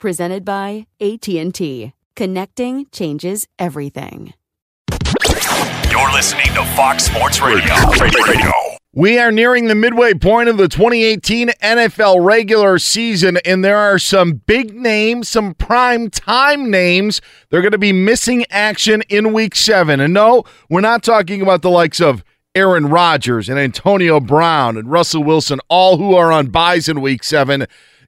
Presented by AT&T. Connecting changes everything. You're listening to Fox Sports Radio. Radio. We are nearing the midway point of the 2018 NFL regular season, and there are some big names, some prime time names. They're going to be missing action in week seven. And no, we're not talking about the likes of Aaron Rodgers and Antonio Brown and Russell Wilson, all who are on buys in week seven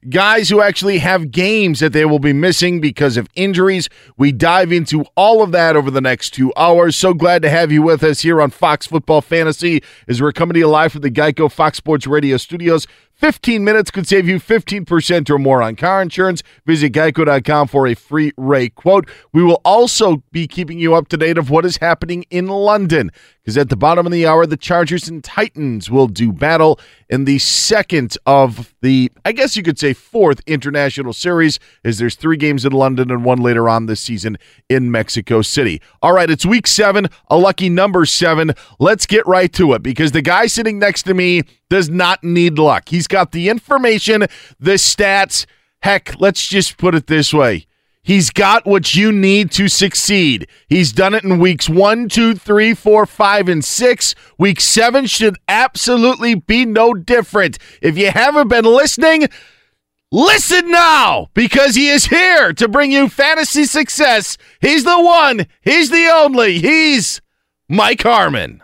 guys who actually have games that they will be missing because of injuries. We dive into all of that over the next two hours. So glad to have you with us here on Fox Football Fantasy as we're coming to you live from the Geico Fox Sports Radio studios. 15 minutes could save you 15% or more on car insurance. Visit geico.com for a free rate quote. We will also be keeping you up to date of what is happening in London because at the bottom of the hour, the Chargers and Titans will do battle in the second of the, I guess you could say, fourth international series, as there's three games in London and one later on this season in Mexico City. All right, it's week seven, a lucky number seven. Let's get right to it because the guy sitting next to me does not need luck. He's got the information, the stats. Heck, let's just put it this way. He's got what you need to succeed. He's done it in weeks one, two, three, four, five, and six. Week seven should absolutely be no different. If you haven't been listening, listen now because he is here to bring you fantasy success. He's the one, he's the only, he's Mike Harmon.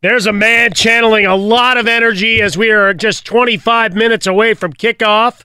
There's a man channeling a lot of energy as we are just 25 minutes away from kickoff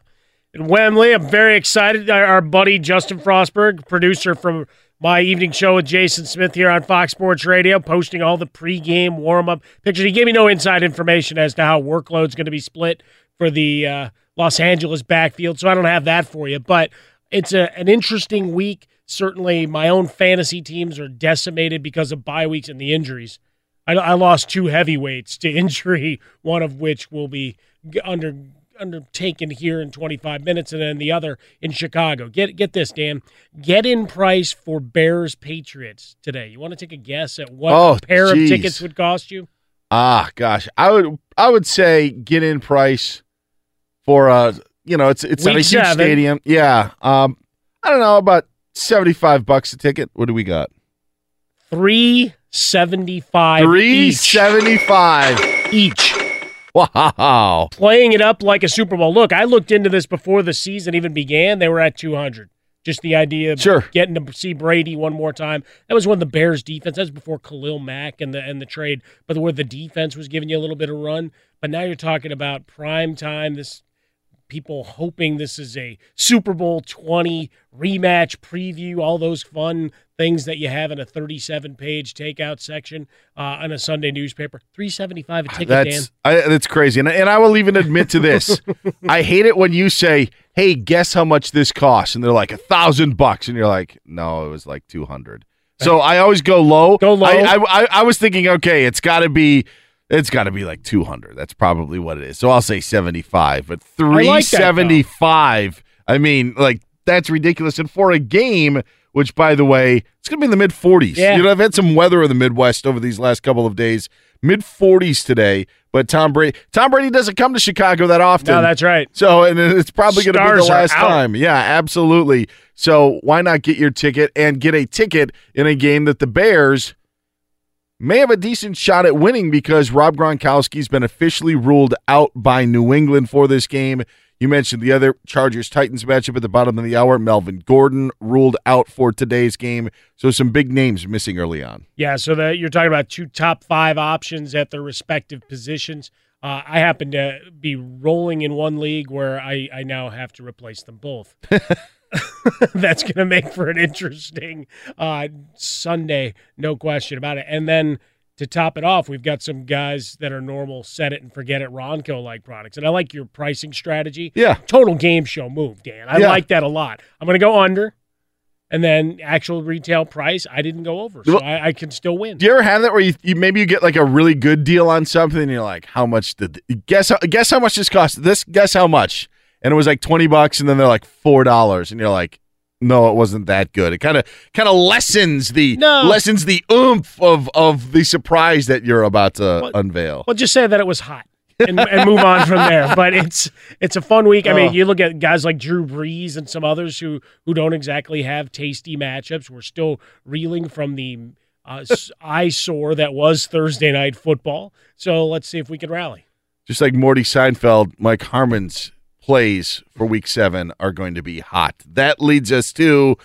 in Wembley. I'm very excited. Our, buddy Justin Frostberg, producer from my evening show with Jason Smith here on Fox Sports Radio, posting all the pregame warm up pictures. He gave me no inside information as to how workload's going to be split for the uh, Los Angeles backfield, so I don't have that for you. But it's a, an interesting week. Certainly, my own fantasy teams are decimated because of bye weeks and the injuries. I, I lost two heavyweights to injury, one of which will be under undertaken here in 25 minutes, and then the other in Chicago. Get get this, Dan. Get in price for Bears Patriots today. You want to take a guess at what Oh, a pair geez. of tickets would cost you? Ah, gosh, I would I would say get in price for uh you know it's it's not a huge seven. stadium. Yeah, um, I don't know about seventy five bucks a ticket. What do we got? Three seventy five. Three seventy five each. Wow. Playing it up like a Super Bowl. Look, I looked into this before the season even began. They were at 200. Just the idea of Sure. getting to see Brady one more time. That was when the Bears defense, that was before Khalil Mack and the and the trade, but where the defense was giving you a little bit of run. But now you're talking about prime time, this people hoping this is a Super Bowl 20 rematch preview, all those fun things that you have in a 37 page takeout section uh, on a Sunday newspaper. 375 a ticket, Dan. That's I, that's crazy, and and I will even admit to this. I hate it when you say, "Hey, guess how much this costs?" and they're like a thousand bucks, and you're like, "No, it was like two hundred. So I always go low. Go low. I I, I, I was thinking, okay, it's got to be. It's got to be like 200. That's probably what it is. So I'll say 75, but like that, though. 375. I mean, like that's ridiculous. And for a game, which by the way, it's going to be in the mid 40s. Yeah. You know, I've had some weather in the Midwest over these last couple of days. Mid 40s today, but Tom Brady Tom Brady doesn't come to Chicago that often. No, that's right. So, and it's probably going to be the last time. Yeah, absolutely. So, why not get your ticket and get a ticket in a game that the Bears may have a decent shot at winning because Rob Gronkowski's been officially ruled out by New England for this game. You mentioned the other Chargers Titans matchup at the bottom of the hour. Melvin Gordon ruled out for today's game. So, some big names missing early on. Yeah, so that you're talking about two top five options at their respective positions. Uh, I happen to be rolling in one league where I, I now have to replace them both. That's going to make for an interesting uh, Sunday, no question about it. And then to top it off, we've got some guys that are normal set it and forget it Ronco like products. And I like your pricing strategy. Yeah. Total game show move, Dan. I Yeah. like that a lot. I'm going to go under. And then actual retail price, I didn't go over, so Well- I, I can still win. Do you ever have that where you, you maybe you get like a really good deal on something and you're like, how much did guess how, guess how much this cost? This guess how much? And it was like twenty bucks, and then they're like four dollars, and you're like, no, it wasn't that good. It kind of kind of lessens the No. lessens the oomph of of the surprise that you're about to Well- unveil. Well, just say that it was hot and, and move on from there. But it's it's a fun week. I mean, Oh. you look at guys like Drew Brees and some others who who don't exactly have tasty matchups. We're still reeling from the uh, eyesore that was Thursday night football. So let's see if we can rally. Just like Morty Seinfeld, Mike Harmon's plays for Week Seven are going to be hot. That leads us to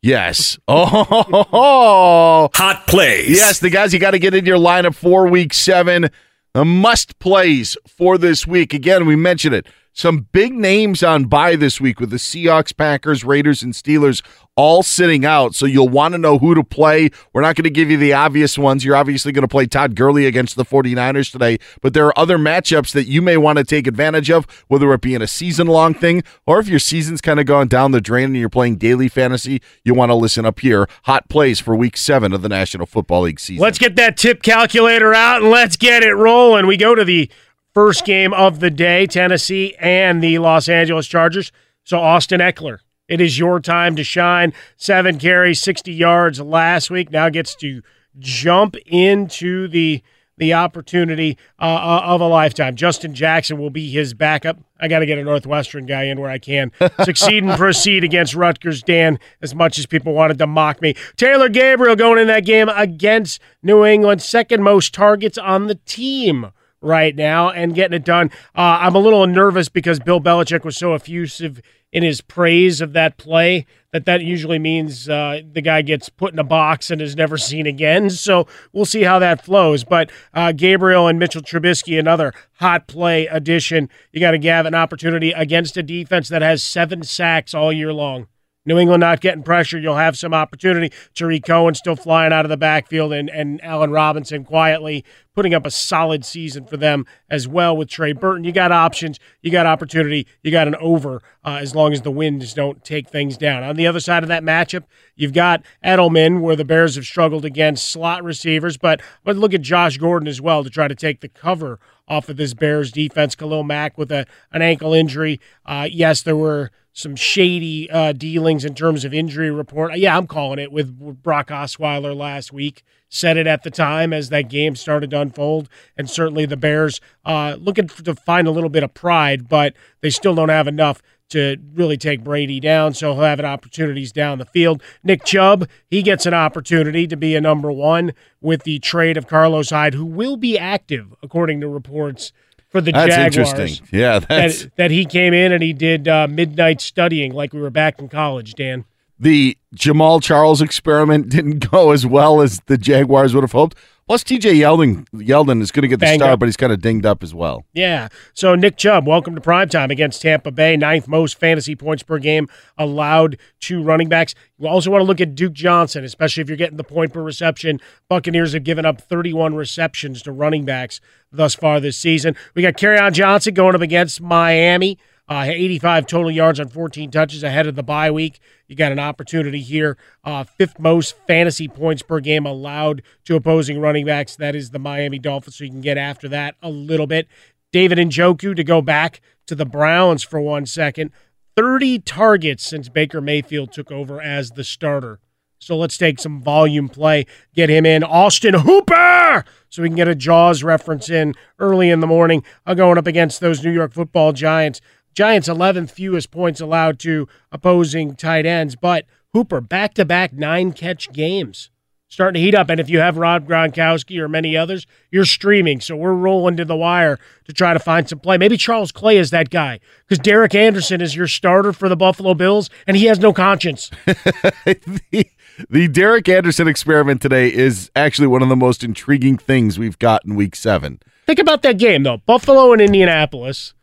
yes, oh. Hot plays. Yes, the guys you got to get in your lineup for week seven. The must plays for this week. Again, we mentioned it. Some big names on bye this week with the Seahawks, Packers, Raiders, and Steelers all sitting out. So you'll want to know who to play. We're not going to give you the obvious ones. You're obviously going to play Todd Gurley against the 49ers today, but there are other matchups that you may want to take advantage of, whether it be in a season long thing or if your season's kind of gone down the drain and you're playing daily fantasy, you want to listen up here. Hot plays for week seven of the National Football League season. Let's get that tip calculator out and let's get it rolling. We go to the first game of the day, Tennessee and the Los Angeles Chargers. So Austin Ekeler, it is your time to shine. Seven carries, 60 yards last week. Now gets to jump into the the opportunity uh, uh, of a lifetime. Justin Jackson will be his backup. I got to get a Northwestern guy in where I can succeed and proceed against Rutgers, Dan, as much as people wanted to mock me. Taylor Gabriel going in that game against New England, second most targets on the team right now and getting it done. Uh, I'm a little nervous because Bill Belichick was so effusive in his praise of that play that that usually means uh, the guy gets put in a box and is never seen again. So we'll see how that flows. But uh, Gabriel and Mitchell Trubisky, another hot play addition. You got to have an opportunity against a defense that has seven sacks all year long. New England not getting pressure, you'll have some opportunity. Tarik Cohen still flying out of the backfield, and, and Allen Robinson quietly putting up a solid season for them as well with Trey Burton. You got options, you got opportunity, you got an over uh, as long as the winds don't take things down. On the other side of that matchup, you've got Edelman, where the Bears have struggled against slot receivers, but but look at Josh Gordon as well to try to take the cover off of this Bears defense. Khalil Mack with a an ankle injury. Uh, yes, there were some shady uh, dealings in terms of injury report. Yeah, I'm calling it with, Brock Osweiler last week. Said it at the time as that game started to unfold, and certainly the Bears uh, looking to find a little bit of pride, but they still don't have enough to really take Brady down. So he'll have opportunities down the field. Nick Chubb, he gets an opportunity to be a number one with the trade of Carlos Hyde, who will be active according to reports for the That's Jaguars interesting. Yeah, that's that, that he came in and he did uh, midnight studying like we were back in college, Dan. the Jamaal Charles experiment didn't go as well as the Jaguars would have hoped. Plus, TJ Yeldon, Yeldon is going to get the Banged start, up. but he's kind of dinged up as well. Yeah. So Nick Chubb, welcome to primetime against Tampa Bay. Ninth most fantasy points per game allowed to running backs. You also want to look at Duke Johnson, especially if you're getting the point per reception. Buccaneers have given up 31 receptions to running backs thus far this season. We got on Johnson going up against Miami. Uh, 85 total yards on 14 touches ahead of the bye week. You got an opportunity here. Uh, fifth most fantasy points per game allowed to opposing running backs. That is the Miami Dolphins. So you can get after that a little bit. David Njoku to go back to the Browns for one second. 30 targets since Baker Mayfield took over as the starter. So let's take some volume play, get him in. Austin Hooper! So we can get a Jaws reference in early in the morning, uh, going up against those New York football Giants. Giants 11th fewest points allowed to opposing tight ends, but Hooper back to back nine catch games. Starting to heat up. And if you have Rob Gronkowski or many others, you're streaming. So we're rolling to the wire to try to find some play. Maybe Charles Clay is that guy because Derek Anderson is your starter for the Buffalo Bills and he has no conscience. the, the Derek Anderson experiment today is actually one of the most intriguing things we've got in week seven. Think about that game, though Buffalo and Indianapolis.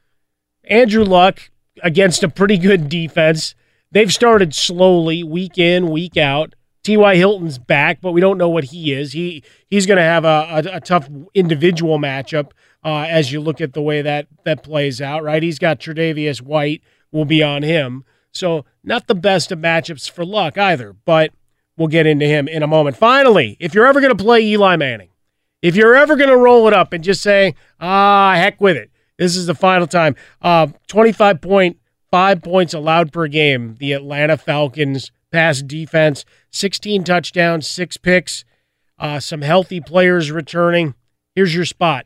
Andrew Luck against a pretty good defense. They've started slowly, week in, week out. T.Y. Hilton's back, but we don't know what he is. He he's going to have a, a, a, tough individual matchup uh, as you look at the way that that plays out. Right, he's got Tre'Davious White will be on him, so not the best of matchups for Luck either. But we'll get into him in a moment. Finally, if you're ever going to play Eli Manning, if you're ever going to roll it up and just say, ah, heck with it, this is the final time. Uh, 25.5 points allowed per game. The Atlanta Falcons pass defense, 16 touchdowns, six picks, uh, some healthy players returning. Here's your spot.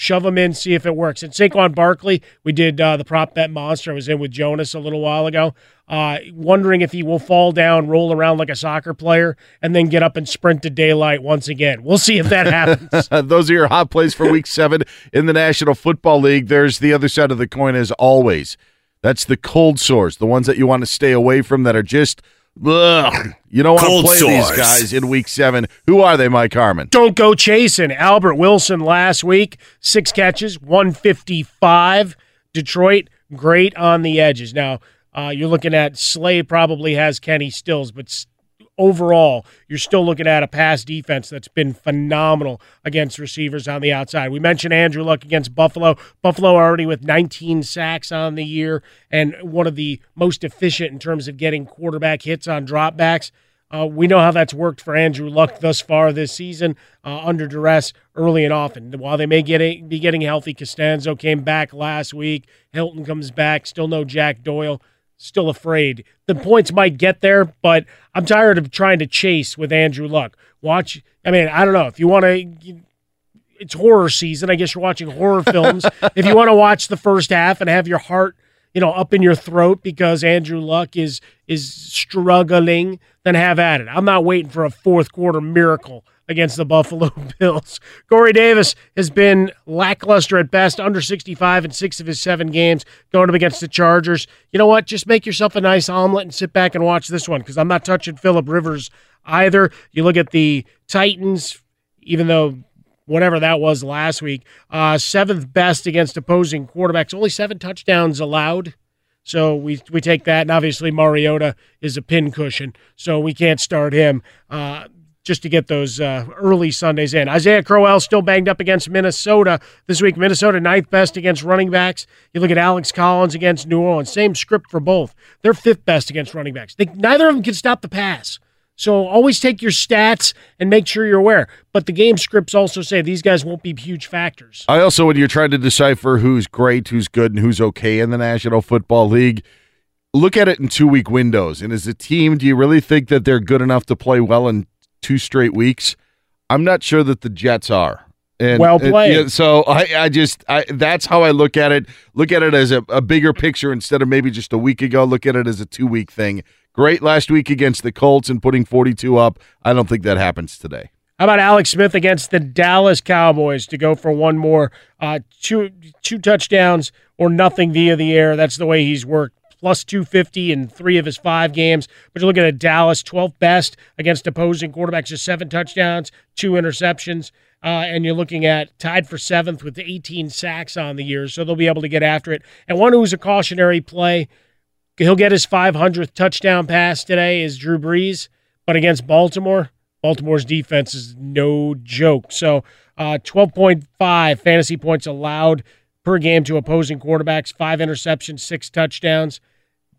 Shove them in, see if it works. And Saquon Barkley, we did uh, the prop bet monster. I was in with Jonas a little while ago, uh, wondering if he will fall down, roll around like a soccer player, and then get up and sprint to daylight once again. We'll see if that happens. Those are your hot plays for week seven in the National Football League. There's the other side of the coin, as always. That's the cold sores, the ones that you want to stay away from that are just – Ugh. You don't want Cold to play sores. these guys in week seven. Who are they, Mike Harmon? Don't go chasing. Albert Wilson last week, six catches, 155. Detroit, great on the edges. Now, uh, you're looking at Slay probably has Kenny Stills, but s- overall, you're still looking at a pass defense that's been phenomenal against receivers on the outside. We mentioned Andrew Luck against Buffalo. Buffalo already with 19 sacks on the year and one of the most efficient in terms of getting quarterback hits on dropbacks. Uh, we know how that's worked for Andrew Luck thus far this season uh, under duress early and often. While they may get a, be getting healthy, Castonzo came back last week. Hilton comes back. Still no Jack Doyle. Still afraid. The points might get there, but I'm tired of trying to chase with Andrew Luck. Watch. I mean, I don't know if you want to. It's horror season. I guess you're watching horror films. if you want to watch the first half and have your heart you know, up in your throat because Andrew Luck is is struggling, then have at it. I'm not waiting for a fourth quarter miracle against the Buffalo Bills. Corey Davis has been lackluster at best, under 65 in six of his seven games, going up against the Chargers. You know what? Just make yourself a nice omelet and sit back and watch this one because I'm not touching Philip Rivers either. You look at the Titans, even though whatever that was last week. Uh, seventh best against opposing quarterbacks. Only seven touchdowns allowed. So we we take that, and obviously Mariota is a pin cushion, so we can't start him. Uh, just to get those uh, early Sundays in. Isaiah Crowell still banged up against Minnesota this week. Minnesota ninth best against running backs. You look at Alex Collins against New Orleans. Same script for both. They're fifth best against running backs. They, neither of them can stop the pass. So always take your stats and make sure you're aware. But the game scripts also say these guys won't be huge factors. I also, when you're trying to decipher who's great, who's good, and who's okay in the National Football League, look at it in two week windows. And as a team, do you really think that they're good enough to play well in two straight weeks? I'm not sure that the Jets are. And, Well and, played. yeah, so I, I just I, that's how I look at it. Look at it as a, a bigger picture instead of maybe just a week ago. Look at it as a two week thing. Great last week against the Colts and putting 42 up. I don't think that happens today. How about Alex Smith against the Dallas Cowboys to go for one more uh, two two touchdowns or nothing via the air? That's the way he's worked plus 250 in three of his five games. But you're looking at Dallas, 12th best against opposing quarterbacks, just seven touchdowns, two interceptions. Uh, and you're looking at tied for seventh with 18 sacks on the year. So they'll be able to get after it. And one who's a cautionary play, he'll get his 500th touchdown pass today, is Drew Brees. But against Baltimore, Baltimore's defense is no joke. So uh, 12.5 fantasy points allowed per game to opposing quarterbacks, five interceptions, six touchdowns.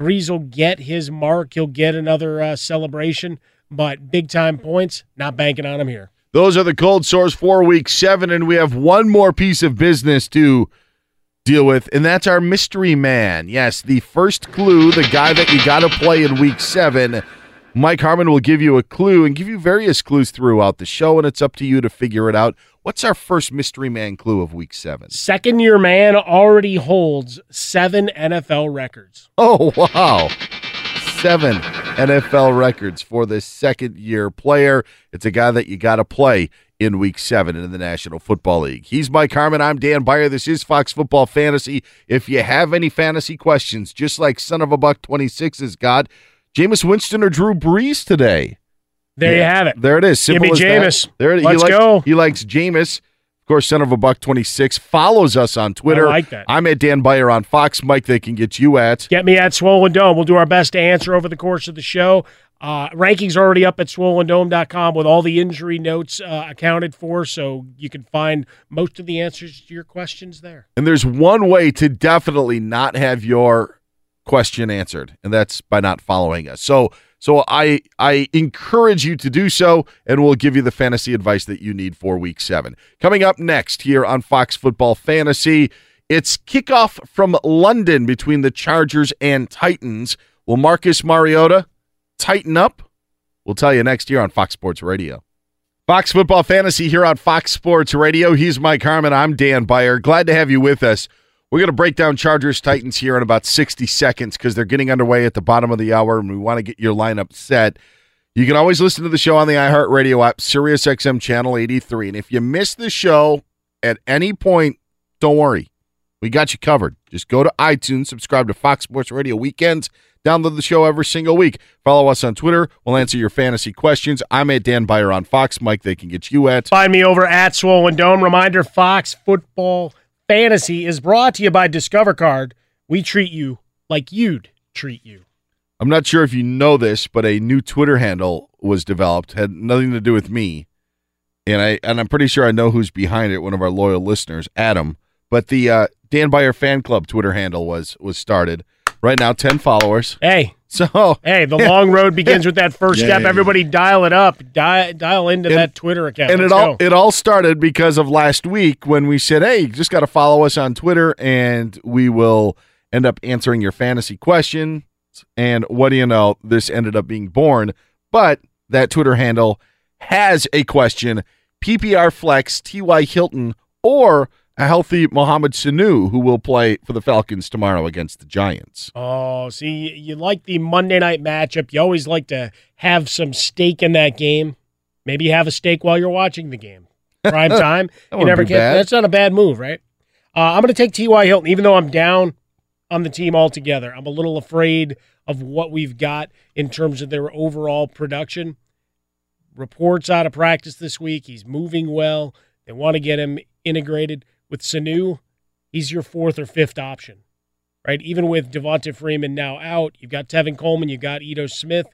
Brees will get his mark. He'll get another uh, celebration, but big time points, not banking on him here. Those are the cold sores for week seven, and we have one more piece of business to deal with, and that's our mystery man. Yes, the first clue, the guy that you got to play in week seven. Mike Harmon will give you a clue and give you various clues throughout the show, and it's up to you to figure it out. What's our first mystery man clue of week seven? Second year man already holds seven NFL records. Oh, wow. Seven NFL records for this second year player. It's a guy that you got to play in week seven in the National Football League. He's Mike Harmon. I'm Dan Beyer. This is Fox Football Fantasy. If you have any fantasy questions, just like Son of a Buck 26 has got, Jameis Winston or Drew Brees today? There yeah. you have it. There it is. Simple Give me Jameis. There, Let's he likes, go. He likes Jameis. Of course, son of a buck twenty six follows us on Twitter. I like that. I'm at Dan Beyer on Fox. Mike, they can get you at. Get me at Swollen Dome. We'll do our best to answer over the course of the show. Uh, rankings already up at swollendome.com with all the injury notes uh, accounted for, so you can find most of the answers to your questions there. And there's one way to definitely not have your question answered, and that's by not following us. So so I I encourage you to do so, and we'll give you the fantasy advice that you need for week seven. Coming up next here on Fox Football Fantasy, it's kickoff from London between the Chargers and Titans. Will Marcus Mariota tighten up? We'll tell you next year on Fox Sports Radio. Fox Football Fantasy here on Fox Sports Radio. He's Mike Harmon. I'm Dan Beyer. Glad to have you with us. We're going to break down Chargers Titans here in about 60 seconds because they're getting underway at the bottom of the hour and we want to get your lineup set. You can always listen to the show on the iHeartRadio app, SiriusXM Channel 83. And if you miss the show at any point, don't worry. We got you covered. Just go to iTunes, subscribe to Fox Sports Radio Weekends, download the show every single week. Follow us on Twitter. We'll answer your fantasy questions. I'm at Dan Beyer on Fox. Mike, they can get you at. Find me over at Swollen Dome. Reminder Fox Football Fantasy is brought to you by Discover Card. We treat you like you'd treat you. I'm not sure if you know this, but a new Twitter handle was developed. Had nothing to do with me, and I and I'm pretty sure I know who's behind it. One of our loyal listeners, Adam. But the uh, Dan Beyer Fan Club Twitter handle was was started. Right now, ten followers. Hey, so hey, the long road begins with that first yeah, step. Yeah, Everybody, dial it up. Dial, dial into and, that Twitter account. And Let's it all go. it all started because of last week when we said, "Hey, you just got to follow us on Twitter, and we will end up answering your fantasy question." And what do you know? This ended up being born. But that Twitter handle has a question: PPR flex T.Y. Hilton or a healthy Mohamed Sanu, who will play for the Falcons tomorrow against the Giants. Oh, see, you like the Monday night matchup. You always like to have some stake in that game. Maybe have a stake while you're watching the game. Prime time. you never get that's not a bad move, right? Uh, I'm going to take T.Y. Hilton, even though I'm down on the team altogether. I'm a little afraid of what we've got in terms of their overall production. Reports out of practice this week. He's moving well. They want to get him integrated with Sanu, he's your fourth or fifth option, right? Even with Devonta Freeman now out, you've got Tevin Coleman, you've got Ito Smith,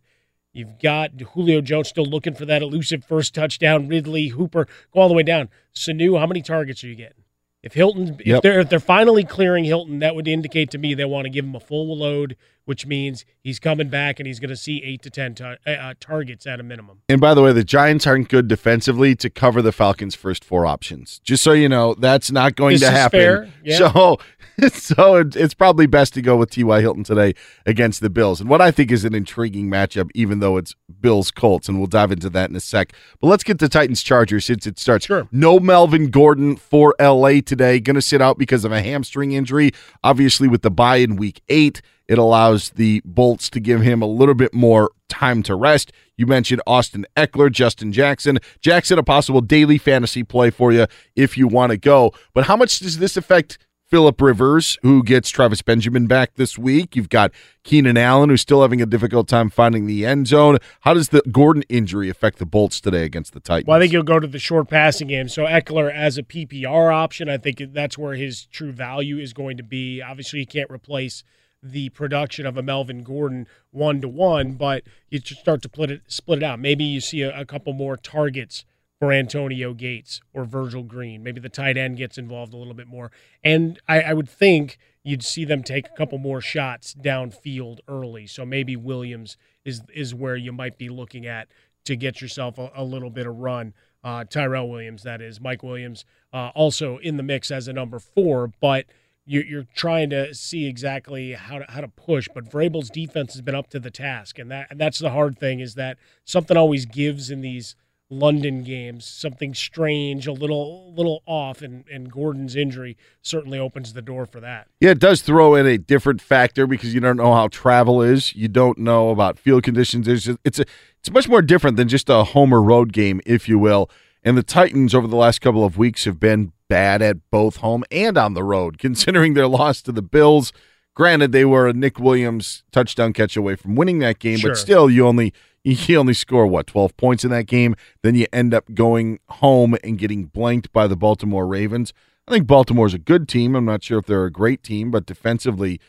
you've got Julio Jones still looking for that elusive first touchdown. Ridley, Hooper, go all the way down. Sanu, how many targets are you getting? If Hilton, yep. if they're if they're finally clearing Hilton, that would indicate to me they want to give him a full load, which means he's coming back and he's going to see eight to ten uh, uh, targets at a minimum. And by the way, the Giants aren't good defensively to cover the Falcons' first four options. Just so you know, that's not going this to happen. Yeah. So, so it's probably best to go with T.Y. Hilton today against the Bills, and what I think is an intriguing matchup, even though it's Bills Colts, and we'll dive into that in a sec. But let's get to Titans Chargers since it starts. Sure. No Melvin Gordon for L.A. today. Going to sit out because of a hamstring injury. Obviously, with the bye in Week Eight. It allows the Bolts to give him a little bit more time to rest. You mentioned Austin Ekeler, Justin Jackson. Jackson, a possible daily fantasy play for you if you want to go. But how much does this affect Philip Rivers, who gets Travis Benjamin back this week. You've got Keenan Allen, who's still having a difficult time finding the end zone. How does the Gordon injury affect the Bolts today against the Titans? Well, I think he'll go to the short passing game. So Ekeler as a PPR option, I think that's where his true value is going to be. Obviously, you can't replace the production of a Melvin Gordon one to one, but you start to split it split it out. Maybe you see a, a couple more targets for Antonio Gates or Virgil Green. Maybe the tight end gets involved a little bit more. And I, I, would think you'd see them take a couple more shots downfield early. So maybe Williams is is where you might be looking at to get yourself a, a little bit of run. Uh, Tyrell Williams, that is. Mike Williams uh, also in the mix as a number four, but you're, you're trying to see exactly how to, how to push. But Vrabel's defense has been up to the task, and that and that's the hard thing is that something always gives in these – London games, something strange, a little little off, and, and Gordon's injury certainly opens the door for that. Yeah, it does throw in a different factor because you don't know how travel is. You don't know about field conditions. It's just, it's a it's much more different than just a home or road game, if you will. And the Titans over the last couple of weeks have been bad at both home and on the road, considering their loss to the Bills. Granted, they were a Nick Williams touchdown catch away from winning that game, sure. but still, you only you only score what 12 points in that game then you end up going home and getting blanked by the baltimore ravens i think baltimore's a good team i'm not sure if they're a great team but defensively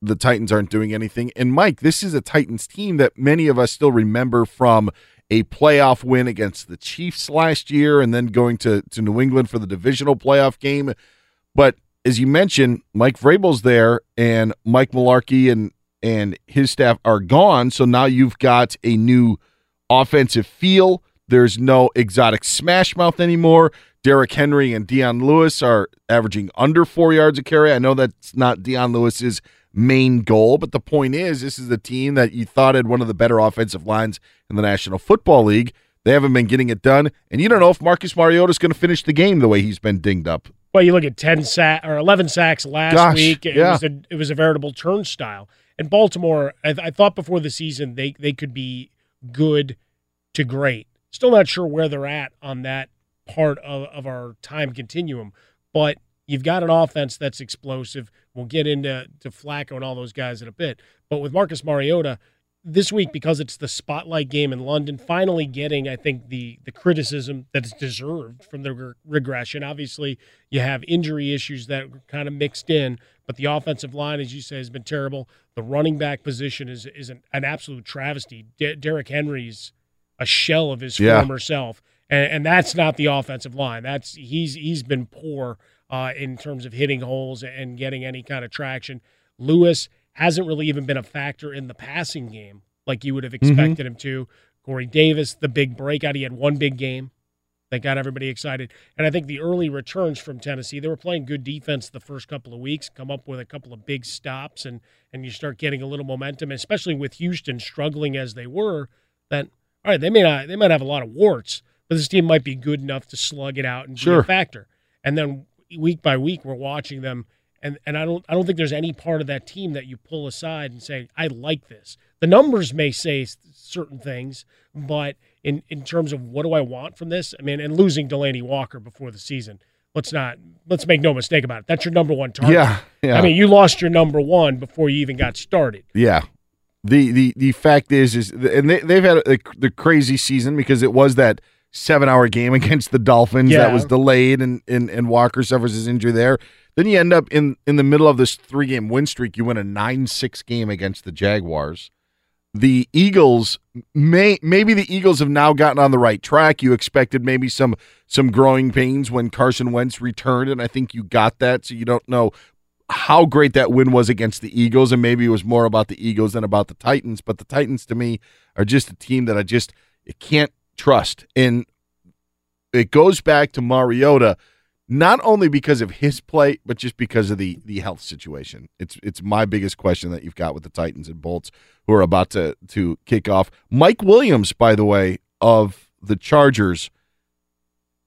the titans aren't doing anything and mike this is a titans team that many of us still remember from a playoff win against the chiefs last year and then going to, to new england for the divisional playoff game but as you mentioned mike vrabel's there and mike mularkey and and his staff are gone. So now you've got a new offensive feel. There's no exotic smash mouth anymore. Derrick Henry and Dion Lewis are averaging under four yards a carry. I know that's not Dion Lewis's main goal, but the point is, this is a team that you thought had one of the better offensive lines in the National Football League. They haven't been getting it done, and you don't know if Marcus Mariota is going to finish the game the way he's been dinged up. Well, you look at ten sack or eleven sacks last Gosh, week. It yeah. was a it was a veritable turnstile. And Baltimore, I, I thought before the season they they could be good to great. Still not sure where they're at on that part of, of our time continuum, but you've got an offense that's explosive. We'll get into to Flacco and all those guys in a bit. But with Marcus Mariota, this week because it's the spotlight game in London, finally getting I think the the criticism that is deserved from the re- regression. Obviously, you have injury issues that kind of mixed in, but the offensive line, as you say, has been terrible. The running back position is is an, an absolute travesty. De- Derrick Henry's a shell of his Yeah. former self, and, and that's not the offensive line. That's he's he's been poor uh, in terms of hitting holes and getting any kind of traction. Lewis hasn't really even been a factor in the passing game like you would have expected him to. Corey Davis, the big breakout, he had one big game that got everybody excited. And I think the early returns from Tennessee, they were playing good defense the first couple of weeks, come up with a couple of big stops, and and you start getting a little momentum, especially with Houston struggling as they were. That all right, they may not they might have a lot of warts, but this team might be good enough to slug it out and be a factor. And then week by week, we're watching them, and and I don't I don't think there's any part of that team that you pull aside and say I like this. The numbers may say certain things, but in in terms of what do I want from this, I mean, and losing Delanie Walker before the season, let's not let's make no mistake about it. That's your number one target. Yeah, yeah. I mean, you lost your number one before you even got started. Yeah. The the the fact is is and they they've had a, the crazy season because it was that seven hour game against the Dolphins Yeah. that was delayed and, and and Walker suffers his injury there. Then you end up in in the middle of this three game win streak. You win a nine six game against the Jaguars. The Eagles may maybe the Eagles have now gotten on the right track. You expected maybe some some growing pains when Carson Wentz returned, and I think you got that. So you don't know how great that win was against the Eagles, and maybe it was more about the Eagles than about the Titans. But the Titans, to me, are just a team that I just I can't trust, and it goes back to Mariota, not only because of his play, but just because of the the health situation. It's it's my biggest question that you've got with the Titans and Bolts who are about to to kick off. Mike Williams, by the way, of the Chargers.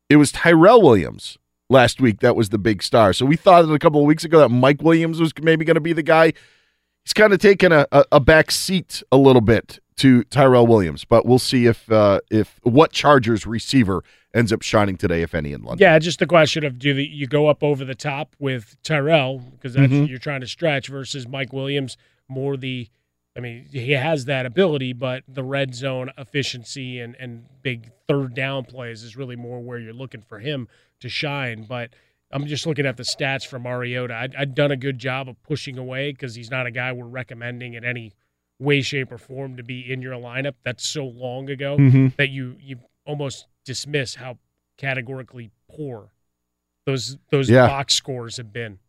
It was Tyrell Williams last week that was the big star. So we thought a couple of weeks ago that Mike Williams was maybe going to be the guy. He's kind of taken a, a, a back seat a little bit to Tyrell Williams. But we'll see if uh, if what Chargers receiver ends up shining today, if any, in London. Yeah, just the question of do the, you go up over the top with Tyrell because that's Mhm. what you're trying to stretch versus Mike Williams more the. I mean, he has that ability, but the red zone efficiency and and big third down plays is really more where you're looking for him to shine. But I'm just looking at the stats from Mariota. I'd, I'd done a good job of pushing away because he's not a guy we're recommending in any way, shape, or form to be in your lineup. That's so long ago Mhm. that you you almost dismiss how categorically poor those those Yeah. box scores have been.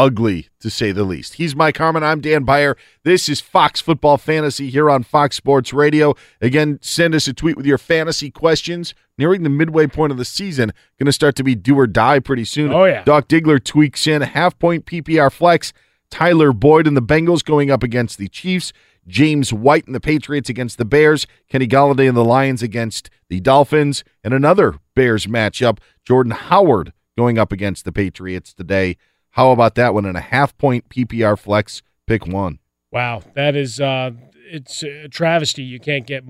Ugly to say the least. He's Mike Harmon. I'm Dan Beyer. This is Fox Football Fantasy here on Fox Sports Radio. Again, send us a tweet with your fantasy questions. Nearing the midway point of the season, going to start to be do or die pretty soon. Oh, yeah. Doc Diggler tweaks in half point PPR flex. Tyler Boyd and the Bengals going up against the Chiefs. James White and the Patriots against the Bears. Kenny Golladay and the Lions against the Dolphins. And another Bears matchup. Jordan Howard going up against the Patriots today. How about that one in a half point PPR flex? Pick one. Wow, that is uh, it's a travesty. You can't get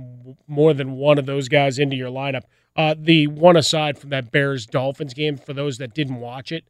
more than one of those guys into your lineup. Uh, the one aside from that Bears Dolphins game, for those that didn't watch it,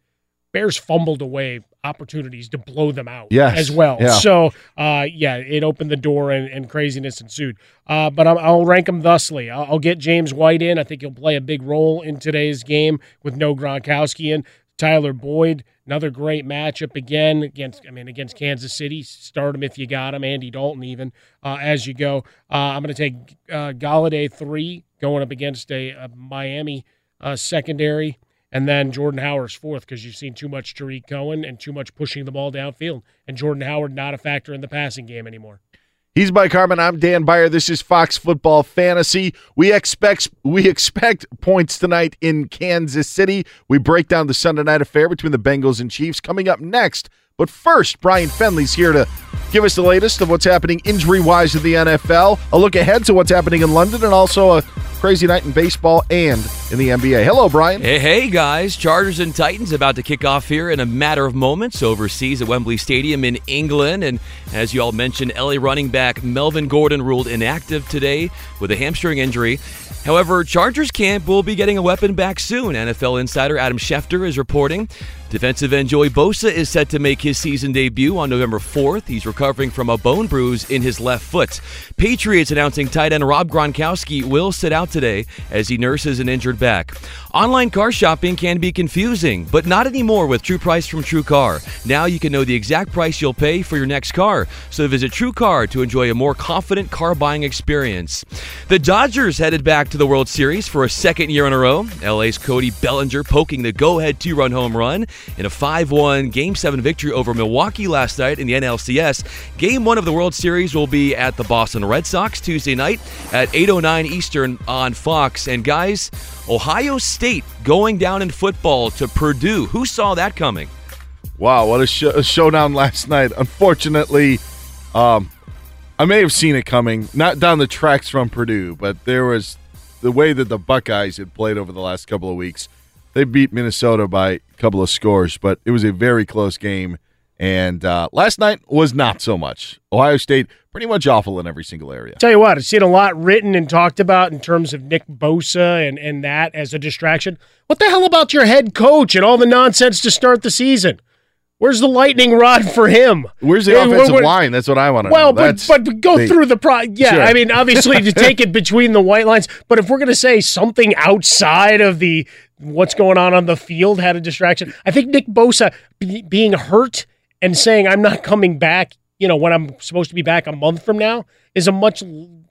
Bears fumbled away opportunities to blow them out Yes, as well. yeah. So, uh, yeah, it opened the door and, and craziness ensued. Uh, but I'm, I'll rank them thusly. I'll, I'll get James White in. I think he'll play a big role in today's game with no Gronkowski in. Tyler Boyd, another great matchup again against. I mean, against Kansas City. Start him if you got him. Andy Dalton even uh, as you go. Uh, I'm going to take uh, Golladay three going up against a, a Miami uh, secondary, and then Jordan Howard's fourth because you've seen too much Tarik Cohen and too much pushing the ball downfield, and Jordan Howard not a factor in the passing game anymore. He's Mike Harmon. I'm Dan Beyer. This is Fox Football Fantasy. We expect we expect points tonight in Kansas City. We break down the Sunday night affair between the Bengals and Chiefs coming up next. But first, Brian Fenley's here to give us the latest of what's happening injury wise in the NFL, a look ahead to what's happening in London, and also a crazy night in baseball and in the NBA. Hello, Brian. Hey, hey, guys. Chargers and Titans about to kick off here in a matter of moments overseas at Wembley Stadium in England. And as you all mentioned, LA running back Melvin Gordon ruled inactive today with a hamstring injury. However, Chargers camp will be getting a weapon back soon. NFL insider Adam Schefter is reporting. Defensive end Joey Bosa is set to make his season debut on November 4th. He's recovering from a bone bruise in his left foot. Patriots announcing tight end Rob Gronkowski will sit out today as he nurses an injured back. Online car shopping can be confusing, but not anymore with True Price from True Car. Now you can know the exact price you'll pay for your next car. So visit True Car to enjoy a more confident car buying experience. The Dodgers headed back to the World Series for a second year in a row. LA's Cody Bellinger poking the go ahead two run home run in a 5 1 Game 7 victory over Milwaukee last night in the NLCS. Game 1 of the World Series will be at the Boston Red Sox Tuesday night at 8.09 Eastern on Fox. And guys, Ohio State going down in football to Purdue. Who saw that coming? Wow, what a, a showdown last night. Unfortunately, um, I may have seen it coming, not down the tracks from Purdue, but there was the way that the Buckeyes had played over the last couple of weeks. They beat Minnesota by a couple of scores, but it was a very close game. And uh, last night was not so much. Ohio State pretty much awful in every single area. Tell you what, I've seen a lot written and talked about in terms of Nick Bosa and, and that as a distraction. What the hell about your head coach and all the nonsense to start the season? Where's the lightning rod for him? Where's the offensive line? That's what I want to Well, know. but That's but go through the pro. Yeah, Sure. I mean, obviously to take it between the white lines. But if we're going to say something outside of the what's going on on the field had a distraction, I think Nick Bosa be, being hurt and saying I'm not coming back. You know, when I'm supposed to be back a month from now is a much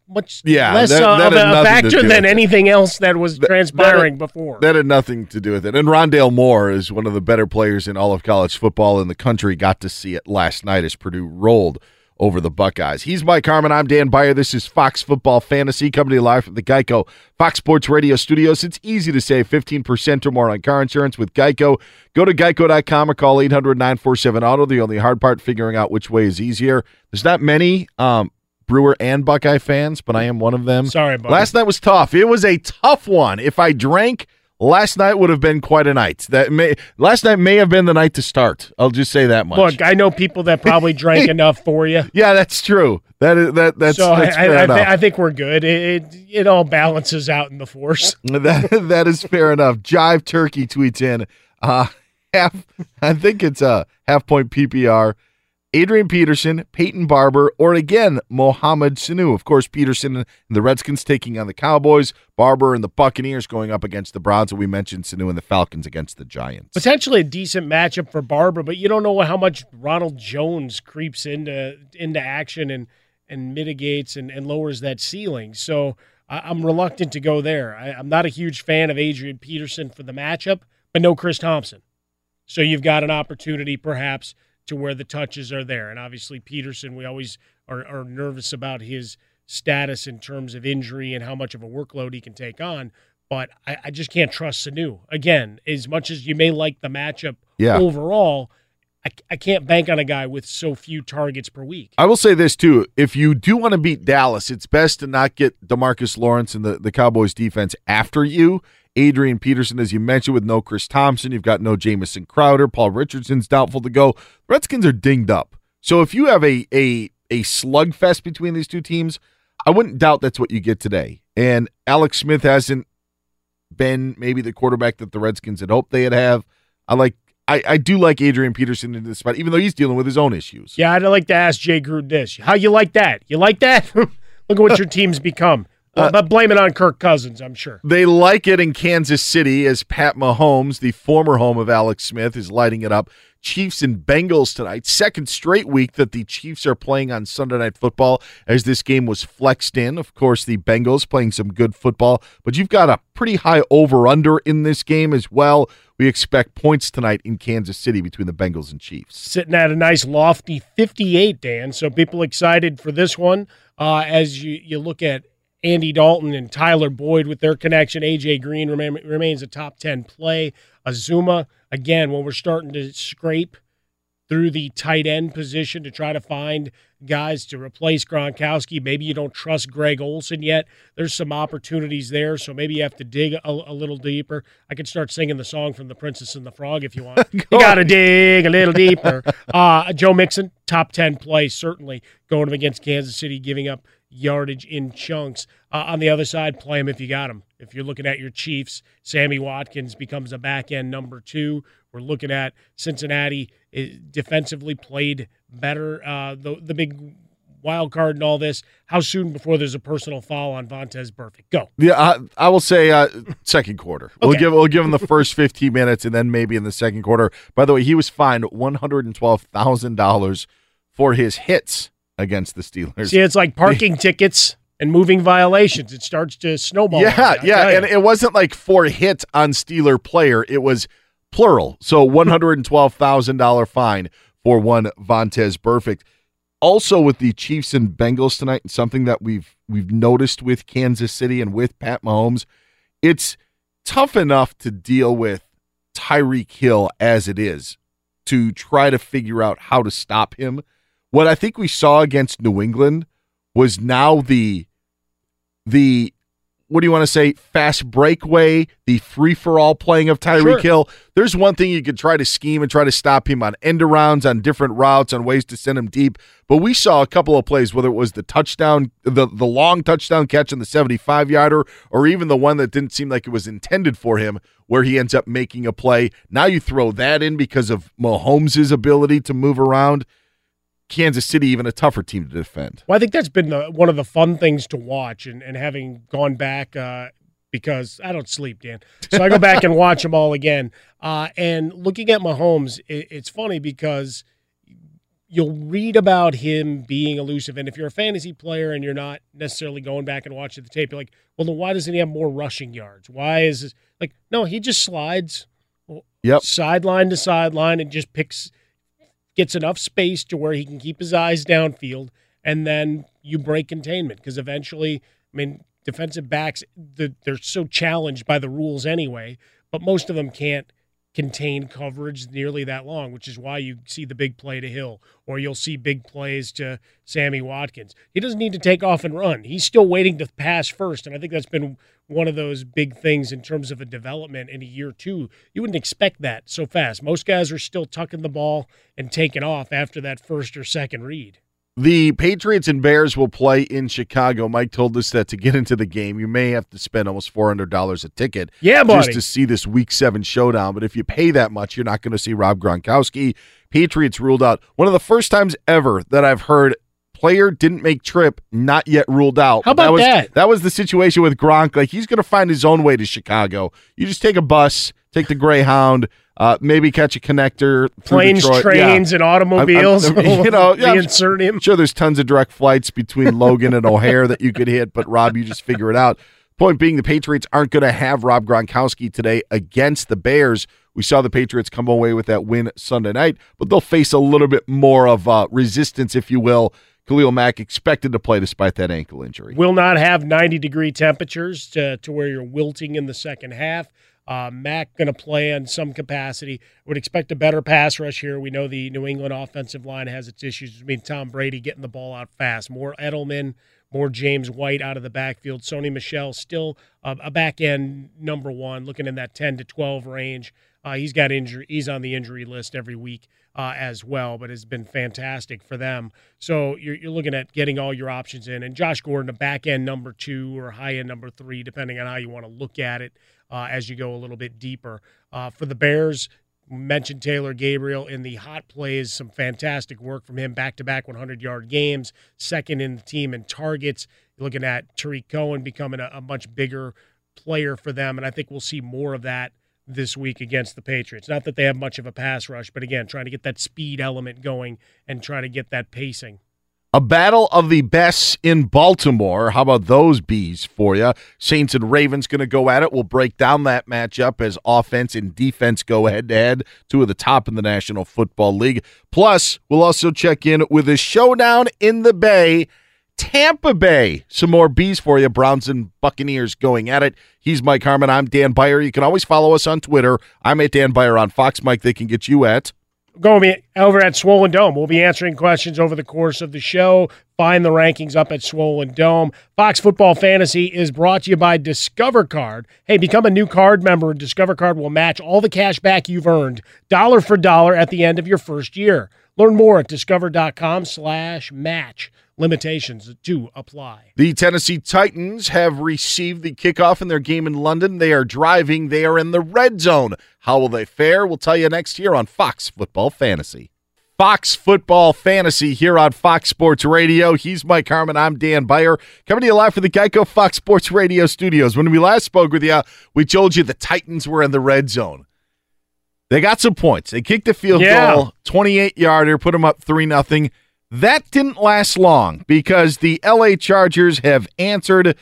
much Yeah, less that- uh, that of a, factor than anything else that was That- transpiring that- before. That had nothing to do with it. And Rondale Moore is one of the better players in all of college football in the country. Got to see it last night as Purdue rolled over the Buckeyes. He's Mike Harmon. I'm Dan Beyer. This is Fox Football Fantasy coming to you live from the Geico Fox Sports Radio studios. It's easy to save 15% or more on car insurance with Geico. Go to geico.com or call 800 947 Auto. The only hard part figuring out which way is easier. There's not many um, Brewer and Buckeye fans, but I am one of them. Sorry, buddy. Last night was tough. It was a tough one. If I drank last night would have been quite a night. That may last night may have been the night to start. I'll just say that much. Look, I know people that probably drank enough for you. yeah, that's true. That is that that's, so that's I, fair I, I, enough. I think we're good. It, it it all balances out in the force. that that is fair enough. Jive Turkey tweets in uh half I think it's a half point PPR. Adrian Peterson, Peyton Barber, or again Mohamed Sanu. Of course, Peterson and the Redskins taking on the Cowboys, Barber and the Buccaneers going up against the Browns, and we mentioned Sanu and the Falcons against the Giants. Potentially a decent matchup for Barber, but you don't know how much Ronald Jones creeps into into action and and mitigates and, and lowers that ceiling. So I, I'm reluctant to go there. I, I'm not a huge fan of Adrian Peterson for the matchup, but no Chris Thompson. So you've got an opportunity perhaps to where the touches are there. And obviously Peterson, we always are, are nervous about his status in terms of injury and how much of a workload he can take on. But I, I just can't trust Sanu. Again, as much as you may like the matchup Yeah. overall, I, I can't bank on a guy with so few targets per week. I will say this too: if you do want to beat Dallas, it's best to not get Demarcus Lawrence and the, the Cowboys defense after you. Adrian Peterson, as you mentioned, with no Chris Thompson, you've got no Jamison Crowder. Paul Richardson's doubtful to go. Redskins are dinged up. So if you have a a a slugfest between these two teams, I wouldn't doubt that's what you get today. And Alex Smith hasn't been maybe the quarterback that the Redskins had hoped they'd have. I like I, I do like Adrian Peterson in this spot, even though he's dealing with his own issues. Yeah, I'd like to ask Jay Gruden this. How you like that? You like that? Look at what your team's become. Well, but blame it on Kirk Cousins, I'm sure. They like it in Kansas City as Pat Mahomes, the former home of Alex Smith, is lighting it up. Chiefs and Bengals tonight. Second straight week that the Chiefs are playing on Sunday Night Football as this game was flexed in. Of course, the Bengals playing some good football, but you've got a pretty high over under in this game as well. We expect points tonight in Kansas City between the Bengals and Chiefs. Sitting at a nice lofty 58, Dan. So people excited for this one uh, as you, you look at Andy Dalton and Tyler Boyd with their connection. AJ Green remain, remains a top 10 play. Uzomah, again, when we're starting to scrape through the tight end position to try to find guys to replace Gronkowski. Maybe you don't trust Greg Olsen yet. There's some opportunities there, so maybe you have to dig a, a little deeper. I could start singing the song from The Princess and the Frog if you want. you got to dig a little deeper. Uh, Joe Mixon, top 10 play, certainly going up against Kansas City, giving up yardage in chunks. Uh, on the other side, play him if you got him. If you're looking at your Chiefs, Sammy Watkins becomes a back end number two. We're looking at Cincinnati eh, defensively played better. Uh, the the big wild card and all this. How soon before there's a personal foul on Vontaze Burfict? Go. Yeah, I, I will say uh, second quarter. We'll give we'll give him the first fifteen minutes, and then maybe in the second quarter. By the way, he was fined one hundred and twelve thousand dollars for his hits against the Steelers. See, it's like parking tickets and moving violations. It starts to snowball. yeah, yeah, and it wasn't like four hits on Steeler player; it was plural. So one hundred and twelve thousand dollar fine for one Vontaze Burfict. Also, with the Chiefs and Bengals tonight, and something that we've we've noticed with Kansas City and with Pat Mahomes, it's tough enough to deal with Tyreek Hill as it is to try to figure out how to stop him. What I think we saw against New England was now the the what do you want to say fast breakaway, the free for all playing of Tyreek Sure. Hill. There's one thing you could try to scheme and try to stop him on end arounds, on different routes, on ways to send him deep. But we saw a couple of plays, whether it was the touchdown, the the long touchdown catch in the 75 yarder, or even the one that didn't seem like it was intended for him, where he ends up making a play. Now you throw that in because of Mahomes' ability to move around. Kansas City even a tougher team to defend. Well, I think that's been the, one of the fun things to watch, and, and having gone back uh, because I don't sleep, Dan. So I go back and watch them all again. Uh, and looking at Mahomes, it, it's funny because you'll read about him being elusive, and if you're a fantasy player and you're not necessarily going back and watching the tape, you're like, well, then why doesn't he have more rushing yards? Why is this like no? He just slides Yep. sideline to sideline and just picks gets enough space to where he can keep his eyes downfield and then you break containment because eventually i mean defensive backs the, they're so challenged by the rules anyway but most of them can't contained coverage nearly that long, which is why you see the big play to Hill or you'll see big plays to Sammy Watkins. He doesn't need to take off and run. He's still waiting to pass first. And I think that's been one of those big things in terms of a development in a year two. You wouldn't expect that so fast. Most guys are still tucking the ball and taking off after that first or second read. The Patriots and Bears will play in Chicago. Mike told us that to get into the game, you may have to spend almost four hundred dollars a ticket, yeah, buddy. just to see this Week Seven showdown. But if you pay that much, you're not going to see Rob Gronkowski. Patriots ruled out. One of the first times ever that I've heard player didn't make trip, not yet ruled out. How about that was, that? That was the situation with Gronk. Like he's going to find his own way to Chicago. You just take a bus, take the Greyhound, uh, maybe catch a connector. Planes, Detroit. trains, Yeah. and automobiles. I'm- I'm- you know, yeah, I'm reinsert him. sure there's tons of direct flights between Logan and O'Hare that you could hit, but Rob, you just figure it out. Point being, the Patriots aren't going to have Rob Gronkowski today against the Bears. We saw the Patriots come away with that win Sunday night, but they'll face a little bit more of uh, resistance, if you will. Khalil Mack expected to play despite that ankle injury. Will not have 90 degree temperatures to, to where you're wilting in the second half. Uh, Mack going to play in some capacity. Would expect a better pass rush here. We know the New England offensive line has its issues. I mean, Tom Brady getting the ball out fast. More Edelman, more James White out of the backfield. Sony Michel still uh, a back end number one, looking in that 10 to 12 range. Uh, he's got injury. He's on the injury list every week uh, as well, but has been fantastic for them. So you're, you're looking at getting all your options in, and Josh Gordon, a back end number two or high end number three, depending on how you want to look at it uh, as you go a little bit deeper. Uh, for the Bears, mentioned Taylor Gabriel in the hot plays, some fantastic work from him, back to back 100 yard games, second in the team in targets. You're looking at Tarik Cohen becoming a, a much bigger player for them, and I think we'll see more of that this week against the Patriots. Not that they have much of a pass rush, but again, trying to get that speed element going and try to get that pacing. A battle of the best in Baltimore. How about those bees for you? Saints and Ravens going to go at it. We'll break down that matchup as offense and defense go head to head, two of the top in the National Football League. Plus, we'll also check in with a showdown in the Bay. Tampa Bay. Some more bees for you. Browns and Buccaneers going at it. He's Mike Harmon. I'm Dan Beyer. You can always follow us on Twitter. I'm at Dan Beyer on Fox. Mike, they can get you at. Go over at Swollen Dome. We'll be answering questions over the course of the show. Find the rankings up at Swollen Dome. Fox Football Fantasy is brought to you by Discover Card. Hey, become a new card member. Discover Card will match all the cash back you've earned, dollar for dollar, at the end of your first year. Learn more at discover.com slash match. Limitations do apply. The Tennessee Titans have received the kickoff in their game in London. They are driving. They are in the red zone. How will they fare? We'll tell you next year on Fox Football Fantasy. Fox Football Fantasy here on Fox Sports Radio. He's Mike Harmon. I'm Dan Beyer. Coming to you live from the Geico Fox Sports Radio studios. When we last spoke with you, we told you the Titans were in the red zone. They got some points. They kicked the field Yeah. goal, 28 yarder, put them up 3 nothing. That didn't last long because the LA Chargers have answered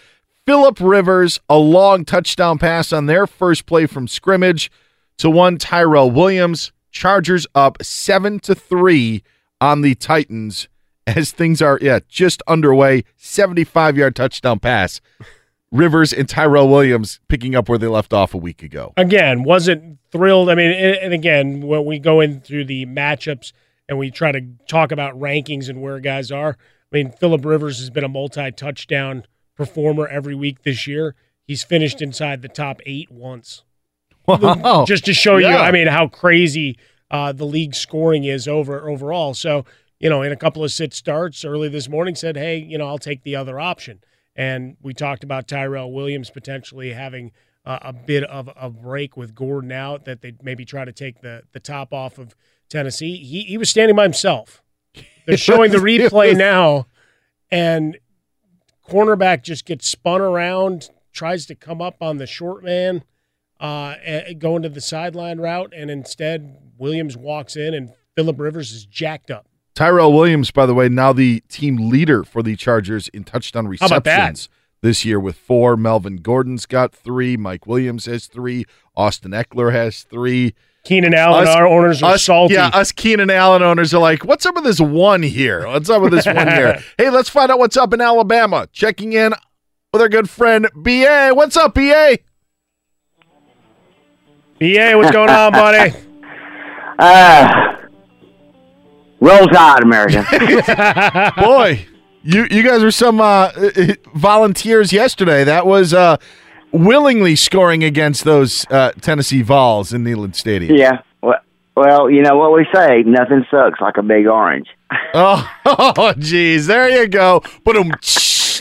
Philip Rivers a long touchdown pass on their first play from scrimmage to one Tyrell Williams. Chargers up 7 to 3 on the Titans as things are yeah, just underway. 75-yard touchdown pass. Rivers and Tyrell Williams picking up where they left off a week ago. again, wasn't thrilled. I mean, and again, when we go in through the matchups and we try to talk about rankings and where guys are, I mean, Philip Rivers has been a multi-touchdown performer every week this year. He's finished inside the top eight once. Wow. Just to show you, I mean, how crazy uh, the league scoring is over overall. So, you know, in a couple of sit starts early this morning, said, hey, you know, I'll take the other option. And we talked about Tyrell Williams potentially having uh, a bit of a break with Gordon out, that they maybe try to take the the top off of Tennessee. He he was standing by himself. They're showing the replay now, and cornerback just gets spun around, tries to come up on the short man, uh, going to the sideline route, and instead Williams walks in, and Philip Rivers is jacked up. Tyrell Williams, by the way, now the team leader for the Chargers in touchdown How about that? receptions this year with four. Melvin Gordon's got three. Mike Williams has three. Austin Ekeler has three. Keenan Allen, Us- our owners are us, salty. Yeah, us Keenan Allen owners are like, what's up with this one here? What's up with this one here? Hey, let's find out what's up in Alabama. Checking in with our good friend BA. What's up, BA? BA, what's going on, buddy? Uh, roll tide, America. Boy, you you guys were some uh, volunteers yesterday. That was uh, willingly scoring against those uh, Tennessee Vols in Neyland Stadium. yeah. Well, well, you know what we say: nothing sucks like a big orange. Oh, oh, geez, there you go. But um,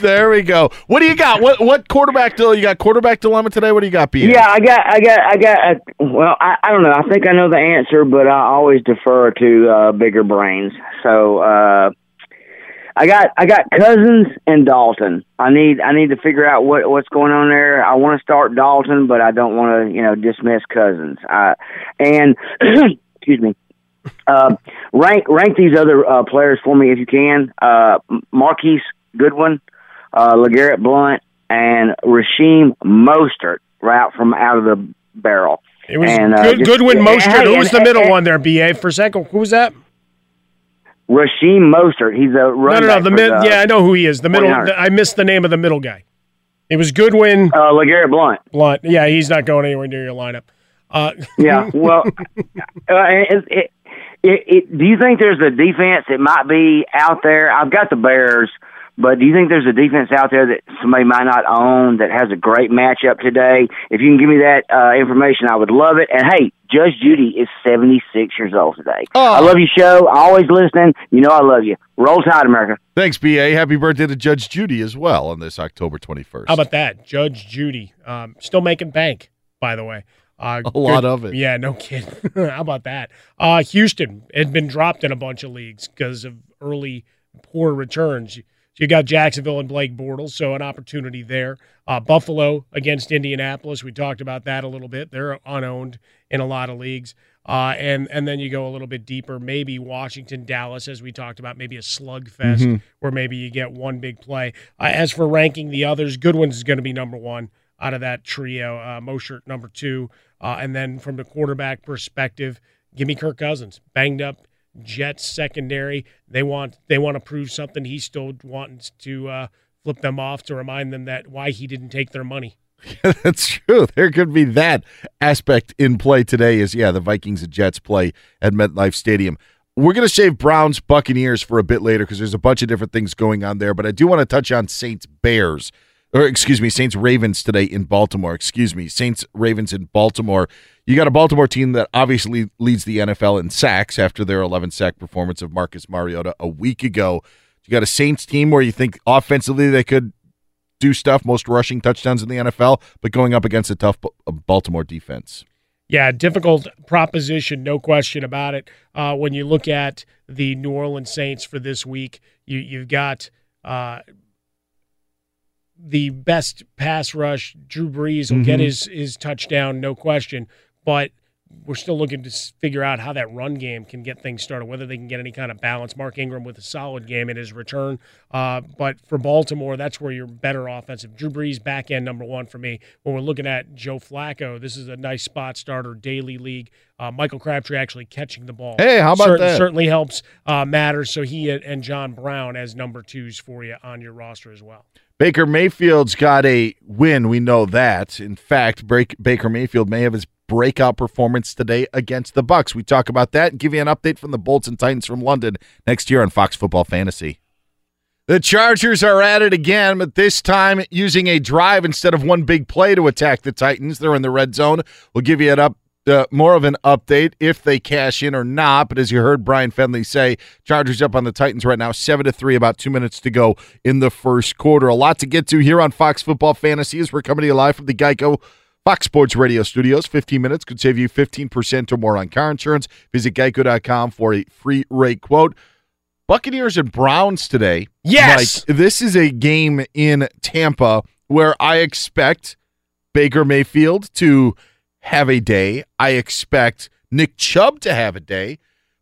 there we go. What do you got? What what quarterback dilemma? You got quarterback dilemma today? What do you got, B? Yeah, I got, I got, I got. A, well, I, I don't know. I think I know the answer, but I always defer to uh, bigger brains. So uh, I got, I got Cousins and Dalton. I need, I need to figure out what what's going on there. I want to start Dalton, but I don't want to, you know, dismiss Cousins. Uh, and excuse me. Uh, rank rank these other uh, players for me if you can. Uh, Marquise Goodwin, uh, LeGarrette Blount, and Rasheem Mostert right from out of the barrel. It was and, uh, good, just- Goodwin Mostert. hey, Who was the middle and- one there, BA, for a second? Who was that? Rasheem Mostert. He's a No, running no, no. back The mid. the Yeah, I know who he is. The middle. 49ers. I missed the name of the middle guy. It was Goodwin. Uh, LeGarrette Blount. Blount. Yeah, he's not going anywhere near your lineup. Uh, Yeah. Well, uh, it, it, it, it, do you think there's a defense that might be out there? I've got the Bears, but do you think there's a defense out there that somebody might not own that has a great matchup today? If you can give me that uh, information, I would love it. And hey, Judge Judy is 76 years old today. I love your show. Always listening. You know I love you. Roll Tide, America. Thanks, BA. Happy birthday to Judge Judy as well on this October 21st. How about that, Judge Judy? Um, still making bank, by the way. Uh, A lot of it. Yeah, no kidding. How about that? Uh, Houston had been dropped in a bunch of leagues because of early poor returns. You got Jacksonville and Blake Bortles, so an opportunity there. Uh, Buffalo against Indianapolis. We talked about that a little bit. They're unowned in a lot of leagues. Uh, and and then you go a little bit deeper, maybe Washington, Dallas, as we talked about, maybe a slugfest Mhm. where maybe you get one big play. Uh, as for ranking the others, Goodwin's is going to be number one out of that trio. Uh, Mosher number two, uh, and then from the quarterback perspective, give me Kirk Cousins, banged up Jets secondary. They want they want to prove something. He's still wanting to uh, flip them off to remind them that why he didn't take their money. That's true. There could be that aspect in play today. Is yeah, the Vikings and Jets play at MetLife Stadium. We're going to save Browns Buccaneers for a bit later because there's a bunch of different things going on there. But I do want to touch on Saints Bears, or excuse me, Saints Ravens today in Baltimore. Excuse me, Saints Ravens in Baltimore. You got a Baltimore team that obviously leads the NFL in sacks after their 11 sack performance of Marcus Mariota a week ago. You got a Saints team where you think offensively they could do stuff, most rushing touchdowns in the NFL, but going up against a tough Baltimore defense. Yeah, difficult proposition, no question about it. Uh, when you look at the New Orleans Saints for this week, you you've got uh, the best pass rush. Drew Brees will get Mhm. his his touchdown, no question. But we're still looking to figure out how that run game can get things started, whether they can get any kind of balance. Mark Ingram with a solid game in his return. Uh, but for Baltimore, that's where you're better offensive. Drew Brees, back end number one for me. When we're looking at Joe Flacco, this is a nice spot starter, daily league. Uh, Michael Crabtree actually catching the ball. Hey, how about that? Certainly helps uh, matters. So he and John Brown as number twos for you on your roster as well. Baker Mayfield's got a win. We know that. In fact, break, Baker Mayfield may have his breakout performance today against the Bucks. We talk about that and give you an update from the Bolts and Titans from London next year on Fox Football Fantasy. The Chargers are at it again, but this time using a drive instead of one big play to attack the Titans. They're in the red zone. We'll give you an up uh, more of an update if they cash in or not. But as you heard Brian Fenley say, Chargers up on the Titans right now, seven to three, about two minutes to go in the first quarter. A lot to get to here on Fox Football Fantasy as we're coming to you live from the Geico Fox Sports Radio studios. 15 minutes could save you 15% or more on car insurance. Visit geico.com for a free rate quote. Buccaneers and Browns today. Yes! Like, this is a game in Tampa where I expect Baker Mayfield to have a day. I expect Nick Chubb to have a day.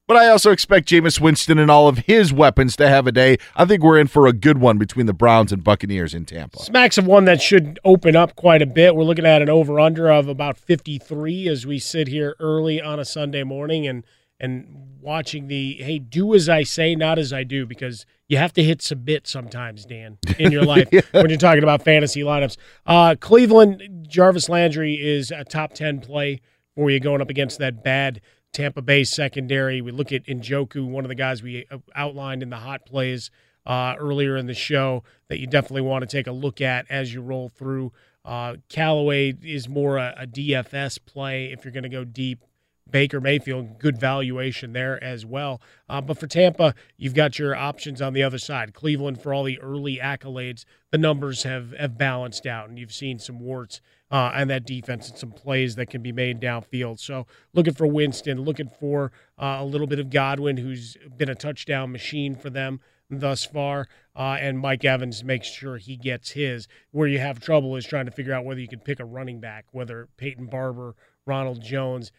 But I also expect Jameis Winston and all of his weapons to have a day. I think we're in for a good one between the Browns and Buccaneers in Tampa. Smacks of one that should open up quite a bit. We're looking at an over under of about 53 as we sit here early on a Sunday morning and and watching the hey, do as I say, not as I do, because you have to hit submit sometimes, Dan, in your life when you're talking about fantasy lineups. Uh, Cleveland, Jarvis Landry is a top 10 play for you going up against that bad Tampa Bay secondary. We look at Njoku, one of the guys we uh, outlined in the hot plays uh, earlier in the show that you definitely want to take a look at as you roll through. Uh, Callaway is more a, a DFS play if you're going to go deep. Baker Mayfield, good valuation there as well. Uh, but for Tampa, you've got your options on the other side. Cleveland, for all the early accolades, the numbers have, have balanced out, and you've seen some warts uh, and that defense and some plays that can be made downfield. So looking for Winston, looking for uh, a little bit of Godwin, who's been a touchdown machine for them thus far, uh, and Mike Evans makes sure he gets his. Where you have trouble is trying to figure out whether you can pick a running back, whether Peyton Barber, Ronald Jones,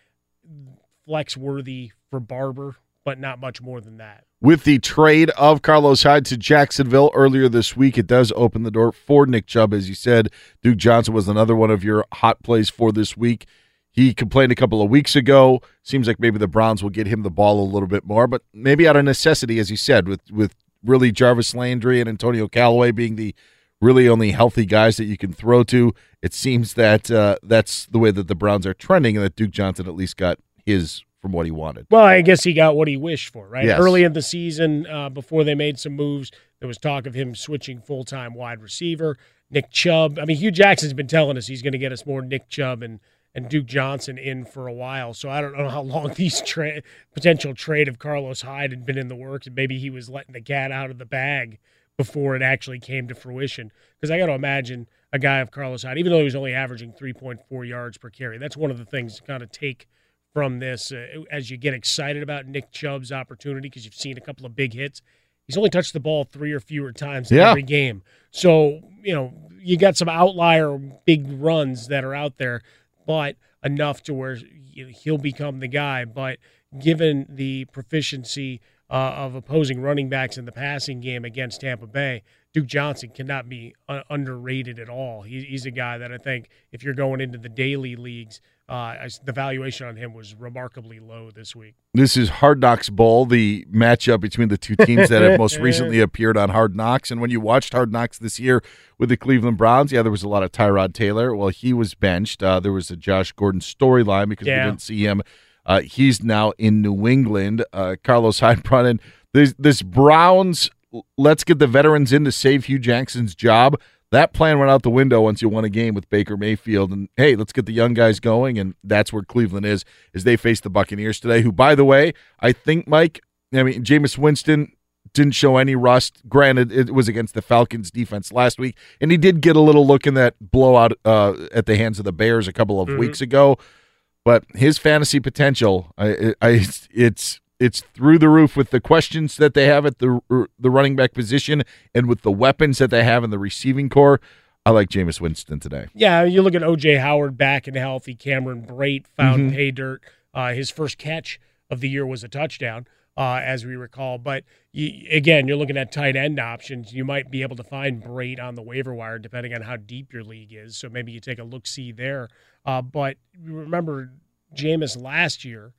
flex worthy for Barber, but not much more than that. With the trade of Carlos Hyde to Jacksonville earlier this week, it does open the door for Nick Chubb. As you said, Duke Johnson was another one of your hot plays for this week. He complained a couple of weeks ago. Seems like maybe the Browns will get him the ball a little bit more, but maybe out of necessity, as you said, with with really Jarvis Landry and Antonio Callaway being the really only healthy guys that you can throw to. It seems that uh, that's the way that the Browns are trending, and that Duke Johnson at least got his from what he wanted. Well, I guess he got what he wished for, right? Yes. Early in the season, uh, before they made some moves, there was talk of him switching full time wide receiver. Nick Chubb. I mean, Hue Jackson's been telling us he's going to get us more Nick Chubb and and Duke Johnson in for a while. So I don't know how long these tra- potential trade of Carlos Hyde had been in the works. And maybe he was letting the cat out of the bag before it actually came to fruition. Because I got to imagine a guy of Carlos Hyde, even though he was only averaging 3.4 yards per carry, that's one of the things to kind of take from this uh, as you get excited about Nick Chubb's opportunity because you've seen a couple of big hits. He's only touched the ball three or fewer times in Yeah. every game. So, you know, you got some outlier big runs that are out there, but enough to where he'll become the guy. But given the proficiency uh, of opposing running backs in the passing game against Tampa Bay, Duke Johnson cannot be uh, underrated at all. He, he's a guy that I think if you're going into the daily leagues, uh, I- the valuation on him was remarkably low this week. This is Hard Knocks Bowl, the matchup between the two teams that have most recently appeared on Hard Knocks. And when you watched Hard Knocks this year with the Cleveland Browns, yeah, there was a lot of Tyrod Taylor. Well, he was benched. Uh, there was a Josh Gordon storyline because Yeah. we didn't see him. Uh, he's now in New England. Uh, Carlos Hyde brought in this, this Browns. Let's get the veterans in to save Hue Jackson's job. That plan went out the window once you won a game with Baker Mayfield. And hey, let's get the young guys going. And that's where Cleveland is as they face the Buccaneers today. Who, by the way, I think Mike. I mean, Jameis Winston didn't show any rust. Granted, it was against the Falcons defense last week, and he did get a little look in that blowout uh, at the hands of the Bears a couple of Mhm. weeks ago. But his fantasy potential, I, I, it's it's through the roof with the questions that they have at the the running back position and with the weapons that they have in the receiving corps. I like Jameis Winston today. Yeah, you look at OJ Howard back and healthy. Cameron Brate found Mhm. pay dirt. Uh, his first catch of the year was a touchdown, uh, as we recall. But you, again, you're looking at tight end options. You might be able to find Brate on the waiver wire, depending on how deep your league is. So maybe you take a look see there. Uh, but remember, Jameis last year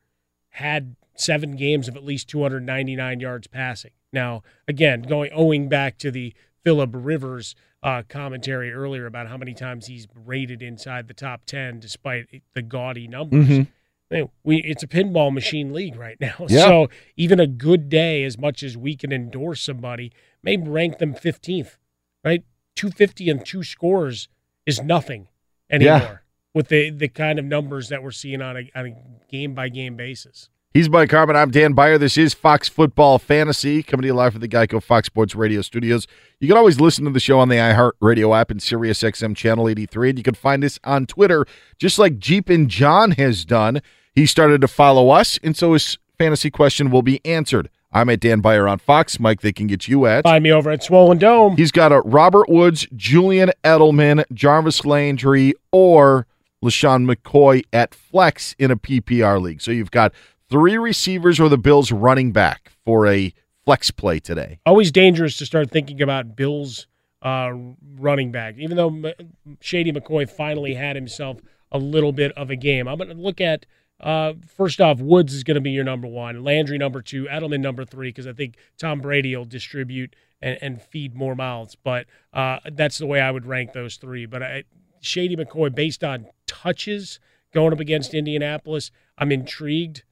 had seven games of at least 299 yards passing. Now, again, going owing back to the Philip Rivers uh, commentary earlier about how many times he's rated inside the top 10 despite the gaudy numbers. Mhm. We it's a pinball machine league right now. Yeah. So even a good day, as much as we can endorse somebody, may rank them 15th, right? 250 and two scores is nothing anymore Yeah. with the, the kind of numbers that we're seeing on a, on a game by game basis. He's Mike Harmon. I'm Dan Beyer. This is Fox Football Fantasy coming to you live from the Geico Fox Sports Radio studios. You can always listen to the show on the iHeartRadio app and Sirius XM Channel 83. And you can find us on Twitter, just like Jeep and John has done. He started to follow us, and so his fantasy question will be answered. I'm at Dan Beyer on Fox. Mike, they can get you at. Find me over at Swollen Dome. He's got a Robert Woods, Julian Edelman, Jarvis Landry, or LeSean McCoy at flex in a PPR league. So you've got three receivers or the Bills running back for a flex play today. always dangerous to start thinking about Bills uh, running back. Even though Shady McCoy finally had himself a little bit of a game, I'm going to look at uh, first off, Woods is going to be your number one, Landry number two, Edelman number three, because I think Tom Brady will distribute and, and feed more mouths. But uh, that's the way I would rank those three. But I, Shady McCoy, based on touches, going up against Indianapolis. I'm intrigued,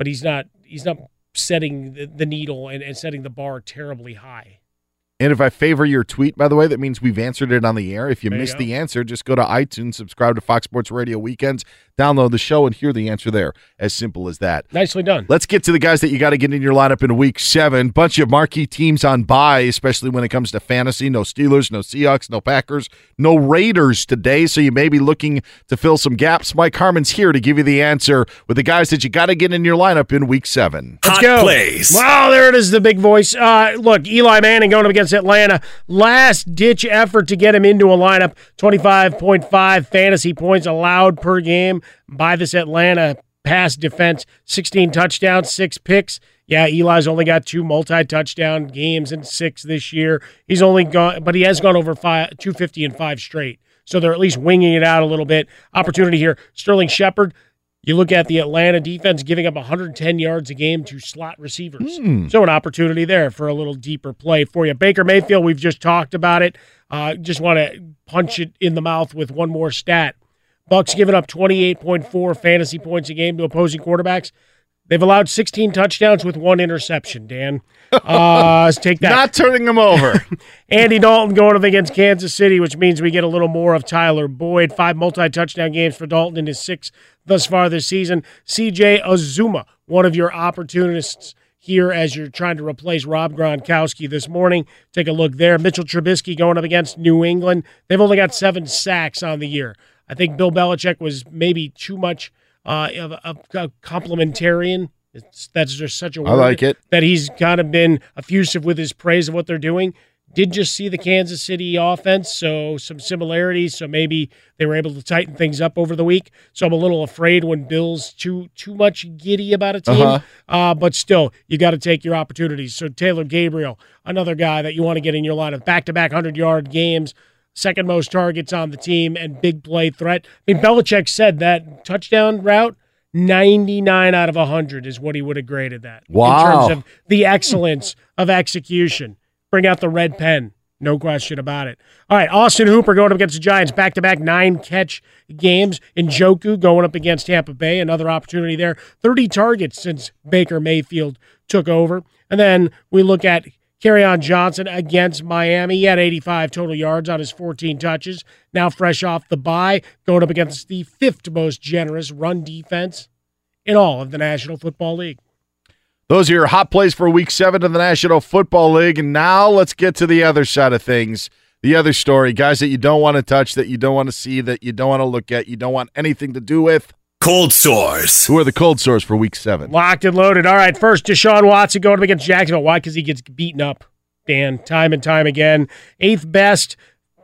but he's not he's not setting the, the needle and, and setting the bar terribly high. And if I favor your tweet, by the way, that means we've answered it on the air. If you There missed go. the answer, just go to iTunes, subscribe to Fox Sports Radio Weekends, download the show, and hear the answer there. As simple as that. Nicely done. Let's get to the guys that you got to get in your lineup in week seven. Bunch of marquee teams on bye, especially when it comes to fantasy. No Steelers, no Seahawks, no Packers, no Raiders today. So you may be looking to fill some gaps. Mike Harmon's here to give you the answer with the guys that you got to get in your lineup in week seven. Let's go. Wow, there it is, the big voice. Uh, look, Eli Manning going up against Atlanta. Last ditch effort to get him into a lineup. 25.5 fantasy points allowed per game by this Atlanta pass defense. 16 touchdowns, six picks. Yeah, Eli's only got two multi-touchdown games and six this year. He's only gone, but he has gone over five, 250 and five straight. So they're at least winging it out a little bit. Opportunity here. Sterling Shepard. You look at the Atlanta defense giving up 110 yards a game to slot receivers. So an opportunity there for a little deeper play for you. Baker Mayfield, we've just talked about it. Uh, just want to punch it in the mouth with one more stat. Bucks giving up 28.4 fantasy points a game to opposing quarterbacks. They've allowed 16 touchdowns with one interception, Dan. Uh, let's take that. Not turning them over. Andy Dalton going up against Kansas City, which means we get a little more of Tyler Boyd. Five multi-touchdown games for Dalton in his six thus far this season. CJ Uzomah, one of your opportunists here as you're trying to replace Rob Gronkowski this morning. Take a look there. Mitchell Trubisky going up against New England. They've only got seven sacks on the year. I think Bill Belichick was maybe too much uh, of, of a complementarian. It's, that's just such a word I like it. that he's kind of been effusive with his praise of what they're doing. Did just see the Kansas City offense, so some similarities. So maybe they were able to tighten things up over the week. So I'm a little afraid when Bill's too too much giddy about a team. Uh-huh. Uh, but still, you got to take your opportunities. So Taylor Gabriel, another guy that you want to get in your lineup, back to back hundred yard games, second most targets on the team, and big play threat. I mean, Belichick said that touchdown route. 99 out of 100 is what he would have graded that. Wow. In terms of the excellence of execution. Bring out the red pen. No question about it. All right, Austin Hooper going up against the Giants, back to back nine catch games. Njoku going up against Tampa Bay, another opportunity there. 30 targets since Baker Mayfield took over. And then we look at on Johnson against Miami. He had 85 total yards on his 14 touches. Now fresh off the bye, going up against the fifth most generous run defense in all of the National Football League. Those are your hot plays for week seven of the National Football League. And now let's get to the other side of things. The other story, guys that you don't want to touch, that you don't want to see, that you don't want to look at, you don't want anything to do with. Cold sores. Who are the cold sores for week seven? Locked and loaded. All right, first, Deshaun Watson going up against Jacksonville. Why? Because he gets beaten up, Dan, time and time again. Eighth best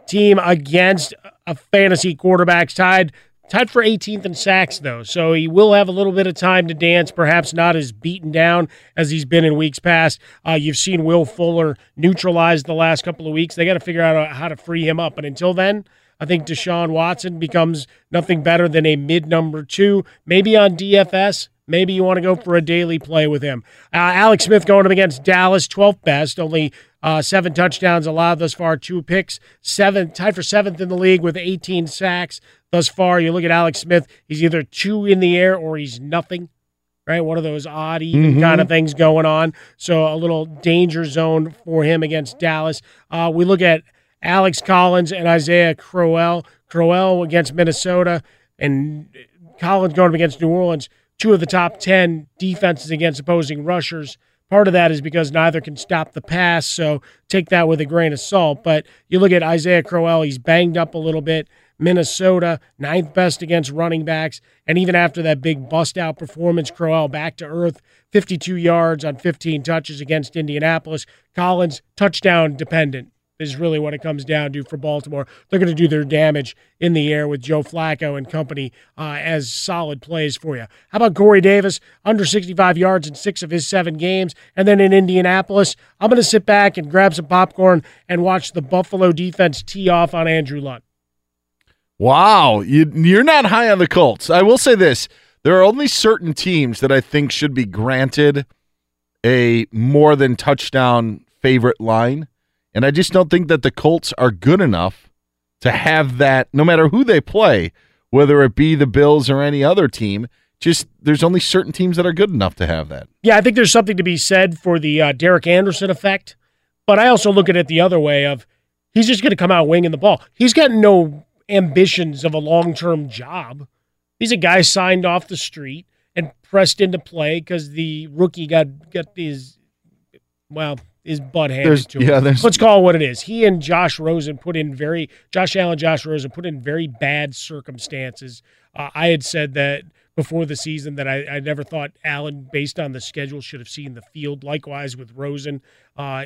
team against a fantasy quarterbacks tied. Tied for 18th in sacks, though. So he will have a little bit of time to dance, perhaps not as beaten down as he's been in weeks past. Uh, you've seen Will Fuller neutralized the last couple of weeks. They got to figure out how to free him up. But until then, I think Deshaun Watson becomes nothing better than a mid number two, maybe on DFS. Maybe you want to go for a daily play with him. Uh, Alex Smith going up against Dallas, 12th best, only uh, seven touchdowns allowed thus far, two picks, seven tied for seventh in the league with 18 sacks thus far. You look at Alex Smith; he's either two in the air or he's nothing. Right, one of those odd even Mhm. kind of things going on. So a little danger zone for him against Dallas. Uh, we look at Alex Collins and Isaiah Crowell. Crowell against Minnesota and Collins going up against New Orleans. Two of the top 10 defenses against opposing rushers. Part of that is because neither can stop the pass, so take that with a grain of salt. But you look at Isaiah Crowell, he's banged up a little bit. Minnesota, ninth best against running backs. And even after that big bust out performance, Crowell back to earth, 52 yards on 15 touches against Indianapolis. Collins, touchdown dependent is really what it comes down to for Baltimore. They're going to do their damage in the air with Joe Flacco and company uh, as solid plays for you. How about Corey Davis? Under 65 yards in six of his seven games. And then in Indianapolis, I'm going to sit back and grab some popcorn and watch the Buffalo defense tee off on Andrew Luck. Wow, you, you're not high on the Colts. I will say this: there are only certain teams that I think should be granted a more than touchdown favorite line, and I just don't think that the Colts are good enough to have that. No matter who they play, whether it be the Bills or any other team. Just there's only certain teams that are good enough to have that. Yeah, I think there's something to be said for the uh, Derek Anderson effect, but I also look at it the other way of he's just going to come out winging the ball. He's got no ambitions of a long term job. He's a guy signed off the street and pressed into play because the rookie got got his well his butt handed There's- to him. yeah, Let's call it what it is. He and Josh Rosen put in very Josh Allen, Josh Rosen put in very bad circumstances. Uh, I had said that before the season that I, I never thought Allen, based on the schedule, should have seen the field. Likewise with Rosen. Uh,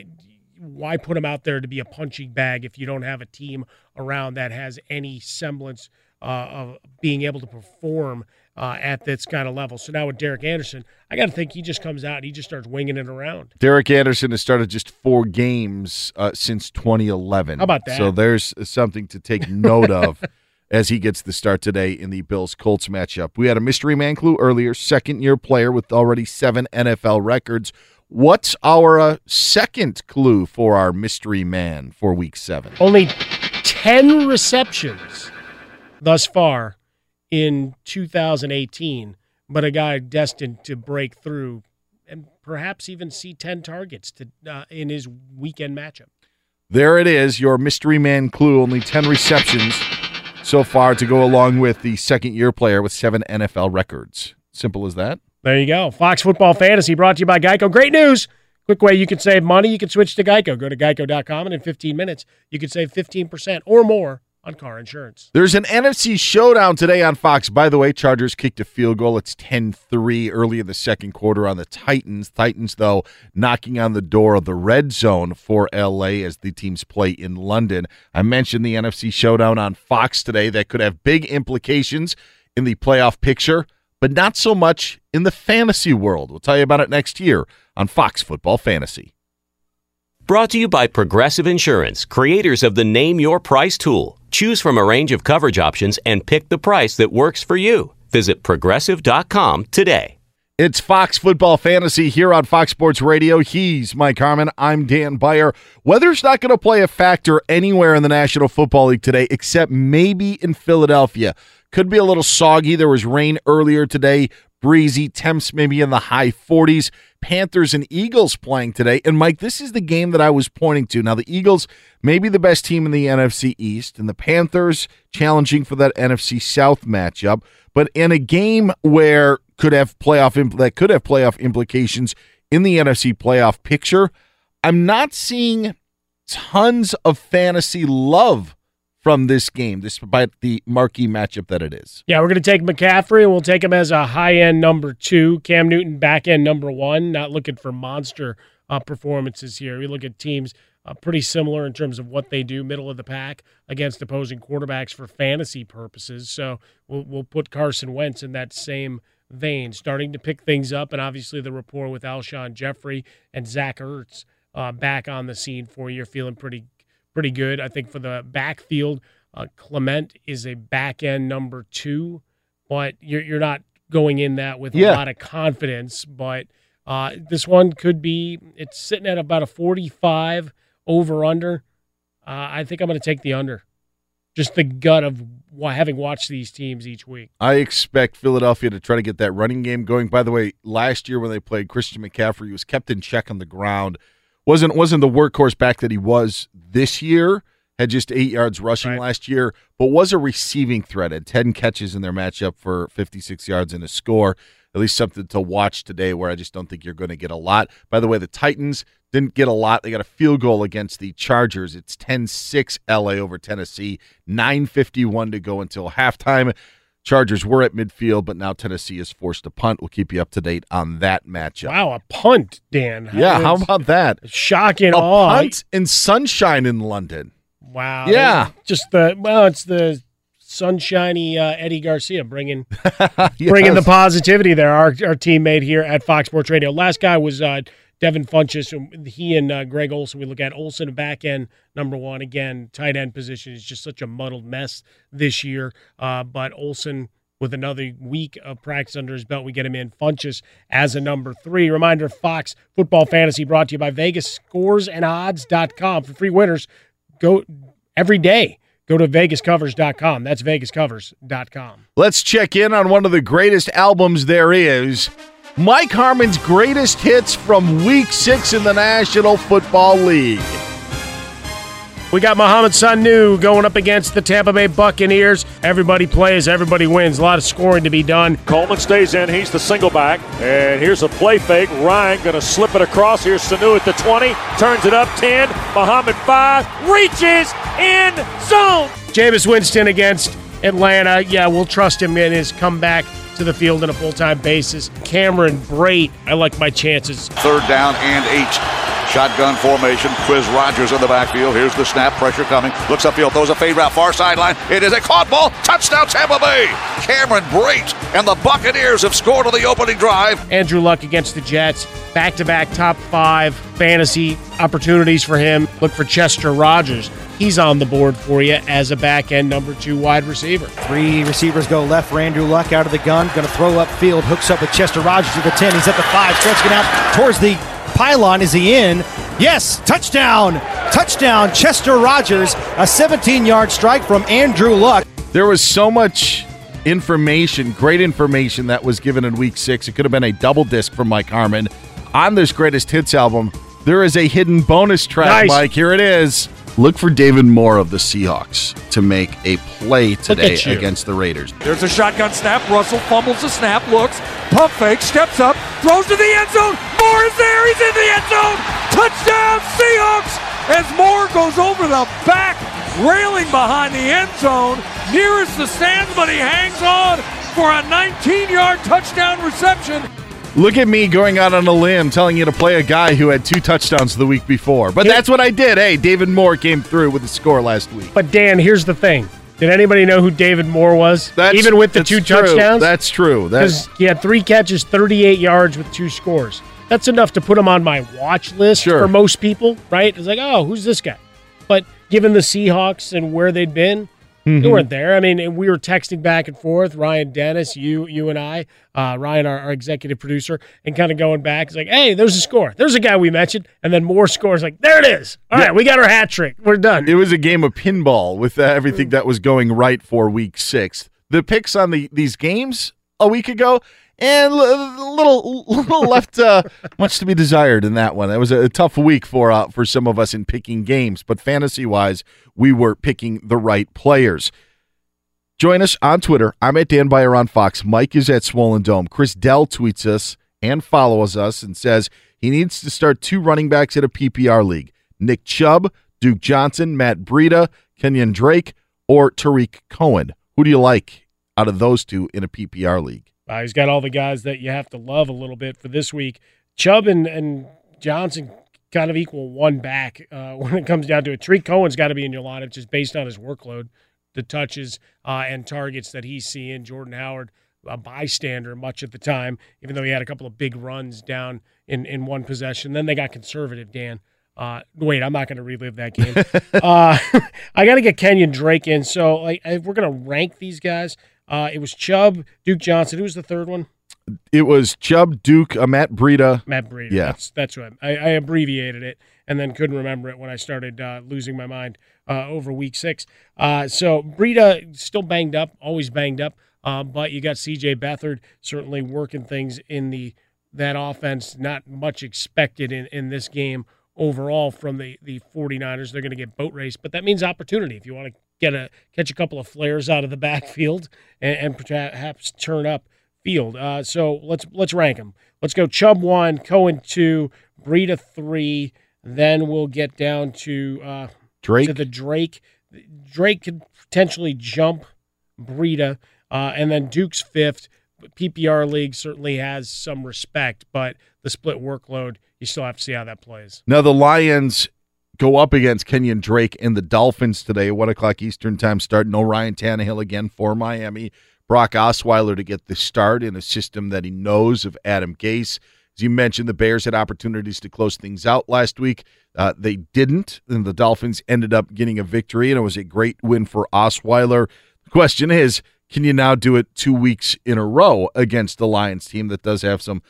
why put him out there to be a punching bag if you don't have a team around that has any semblance uh, of being able to perform uh, at this kind of level? So now with Derek Anderson, I got to think he just comes out and he just starts winging it around. Derek Anderson has started just four games uh, since 2011. How about that? So there's something to take note of as he gets the start today in the Bills Colts matchup. We had a mystery man clue earlier, second year player with already seven NFL records. What's our uh, second clue for our mystery man for week seven? Only 10 receptions thus far in 2018, but a guy destined to break through and perhaps even see 10 targets to, uh, in his weekend matchup. There it is, your mystery man clue. Only 10 receptions so far to go along with the second year player with seven NFL records. Simple as that. There you go. Fox Football Fantasy brought to you by Geico. Great news. Quick way you can save money. You can switch to Geico. Go to geico.com, and in 15 minutes, you can save 15% or more on car insurance. There's an NFC showdown today on Fox. By the way, Chargers kicked a field goal. It's 10 3 early in the second quarter on the Titans. Titans, though, knocking on the door of the red zone for LA as the teams play in London. I mentioned the NFC showdown on Fox today that could have big implications in the playoff picture, but not so much in the fantasy world. We'll tell you about it next year on Fox Football Fantasy. Brought to you by Progressive Insurance, creators of the Name Your Price tool. Choose from a range of coverage options and pick the price that works for you. Visit progressive.com today. It's Fox Football Fantasy here on Fox Sports Radio. He's Mike Harmon. I'm Dan Beyer. Weather's not going to play a factor anywhere in the National Football League today, except maybe in Philadelphia. Could be a little soggy. There was rain earlier today, breezy, temps maybe in the high 40s. Panthers and Eagles playing today. And Mike, this is the game that I was pointing to. Now, the Eagles may be the best team in the NFC East, and the Panthers challenging for that NFC South matchup. But in a game where could have playoff impl- that could have playoff implications in the NFC playoff picture, I'm not seeing tons of fantasy love from this game, despite the marquee matchup that it is. Yeah, we're going to take McCaffrey and we'll take him as a high end number two. Cam Newton back end number one. Not looking for monster uh, performances here. We look at teams uh, pretty similar in terms of what they do, middle of the pack against opposing quarterbacks for fantasy purposes. So we'll we'll put Carson Wentz in that same vein, starting to pick things up, and obviously the rapport with Alshon Jeffery and Zach Ertz uh, back on the scene for you. You're feeling pretty pretty good. I think for the backfield, uh, Clement is a back end number two, but you're you're not going in that with Yeah. a lot of confidence. But uh, this one could be it's sitting at about a 45 over under. Uh, I think I'm going to take the under. Just the gut of having watched these teams each week. I expect Philadelphia to try to get that running game going. By the way, last year when they played Christian McCaffrey, he was kept in check on the ground. Wasn't wasn't the workhorse back that he was this year. Had just eight yards rushing last year, but was a receiving threat. Had ten catches in their matchup for fifty six yards and a score. At least something to watch today. Where I just don't think you're going to get a lot. By the way, the Titans didn't get a lot. They got a field goal against the Chargers. It's 10-6 LA over Tennessee. 9:51 to go until halftime. Chargers were at midfield, but now Tennessee is forced to punt. We'll keep you up to date on that matchup. Wow, a punt, Dan. Yeah, how about that? Shocking A awe. punt in sunshine in London. Wow. Yeah. Just the well, it's the sunshiny uh, Eddie Garcia bringing bringing the positivity there. Our our teammate here at Fox Sports Radio. Last guy was uh, Devin Funchess. He and uh, Greg Olsen. We look at Olsen back end number one again. Tight end position is just such a muddled mess this year. Uh, but Olsen. With another week of practice under his belt, we get him in Funchess as a number three. Reminder Fox Football Fantasy brought to you by Vegas Scores and Odds.com for free winners go every day. go to vegascovers.com. That's vegascovers.com. Let's check in on one of the greatest albums there is. Mike Harmon's greatest hits from week six in the National Football League. We got Mohamed Sanu going up against the Tampa Bay Buccaneers. Everybody plays, everybody wins. A lot of scoring to be done. Coleman stays in. He's the single back. And here's a play fake. Ryan going to slip it across. Here's Sanu at the 20. Turns it up 10. Muhammad 5. Reaches in zone. Jameis Winston against Atlanta. Yeah, we'll trust him in his comeback to the field on a full time basis. Cameron Brate, I like my chances. Third down and eight. Shotgun formation. Quizz Rodgers in the backfield. Here's the snap. Pressure coming. Looks upfield. Throws a fade route. Far sideline. It is a caught ball. Touchdown Tampa Bay. Cameron Brate and the Buccaneers have scored on the opening drive. Andrew Luck against the Jets. Back to back top five fantasy opportunities for him. Look for Chester Rogers. He's on the board for you as a back end number two wide receiver. Three receivers go left for Andrew Luck out of the gun. Going to throw upfield. Hooks up with Chester Rogers at the 10. He's at the 5. Stretching out towards the pylon. Is he in? Yes, touchdown! Touchdown, Chester Rogers. A 17 yard strike from Andrew Luck. There was so much information, great information that was given in week six. It could have been a double disc from Mike Harmon. On this greatest hits album, there is a hidden bonus track, Nice. Mike. Here it is. Look for David Moore of the Seahawks to make a play today against the Raiders. There's a shotgun snap. Russell fumbles the snap, looks, pump fake, steps up, throws to the end zone. Moore is there. He's in the end zone. Touchdown, Seahawks! As Moore goes over the back railing behind the end zone, nearest the stands, but he hangs on for a 19-yard touchdown reception. Look at me going out on a limb telling you to play a guy who had two touchdowns the week before. But that's what I did. Hey, David Moore came through with a score last week. But Dan, here's the thing. Did anybody know who David Moore was? That's- Even with the two true. touchdowns? That's true. Because he had three catches, 38 yards with two scores. That's enough to put him on my watch list for most people, right? It's like, oh, who's this guy? But given the Seahawks and where they'd been, they Mhm. weren't there. I mean, and we were texting back and forth, Ryan Dennis, you, you and I, uh, Ryan, our, our executive producer, and kind of going back. It's like, hey, there's a score. There's a guy we mentioned, and then more scores. Like, there it is. All right, we got our hat trick. We're done. It was a game of pinball with uh, everything that was going right for week six. The picks on the these games a week ago, and a little, little left uh, much to be desired in that one. It was a, tough week for uh, for some of us in picking games, but fantasy wise, we were picking the right players. Join us on Twitter. I'm at Dan Beyer on Fox. Mike is at Swollen Dome. Chris Dell tweets us and follows us and says he needs to start two running backs at a PPR league Nick Chubb, Duke Johnson, Matt Breida, Kenyon Drake, or Tarik Cohen. Who do you like out of those two in a PPR league? Uh, he's got all the guys that you have to love a little bit for this week. Chubb and, and Johnson kind of equal one back uh, when it comes down to it. Tarik Cohen's got to be in your lineup just based on his workload, the touches uh, and targets that he's seeing. Jordan Howard, a bystander much of the time, even though he had a couple of big runs down in, in one possession. Then they got conservative, Dan. Uh, wait, I'm not going to relive that game. uh, I got to get Kenyon Drake in. So, like, if we're going to rank these guys, uh, it was Chubb, Duke Johnson. Who was the third one? It was Chubb, Duke, uh, Matt Breida. Matt Breida. Yeah. That's that's I abbreviated it and then couldn't remember it when I started uh, losing my mind uh, over week six. Uh, so Breida still banged up, always banged up, uh, but you got C.J. Beathard certainly working things in the that offense. Not much expected in, in this game overall from the the 49ers. They're going to get boat race, but that means opportunity if you want to get a catch a couple of flares out of the backfield and, and perhaps turn up field. Uh, so let's let's rank them. Let's go Chubb one, Cohen two, Breida three. Then we'll get down to uh, Drake? To the Drake. Drake could potentially jump Breida, uh, and then Duke's fifth. PPR league certainly has some respect, but the split workload, you still have to see how that plays. Now the Lions go up against Kenyon Drake and the Dolphins today, one o'clock Eastern time start. No Ryan Tannehill again for Miami. Brock Osweiler to get the start in a system that he knows of Adam Gase. As you mentioned, the Bears had opportunities to close things out last week. Uh, they didn't, and the Dolphins ended up getting a victory, and it was a great win for Osweiler. The question is, can you now do it two weeks in a row against the Lions team that does have some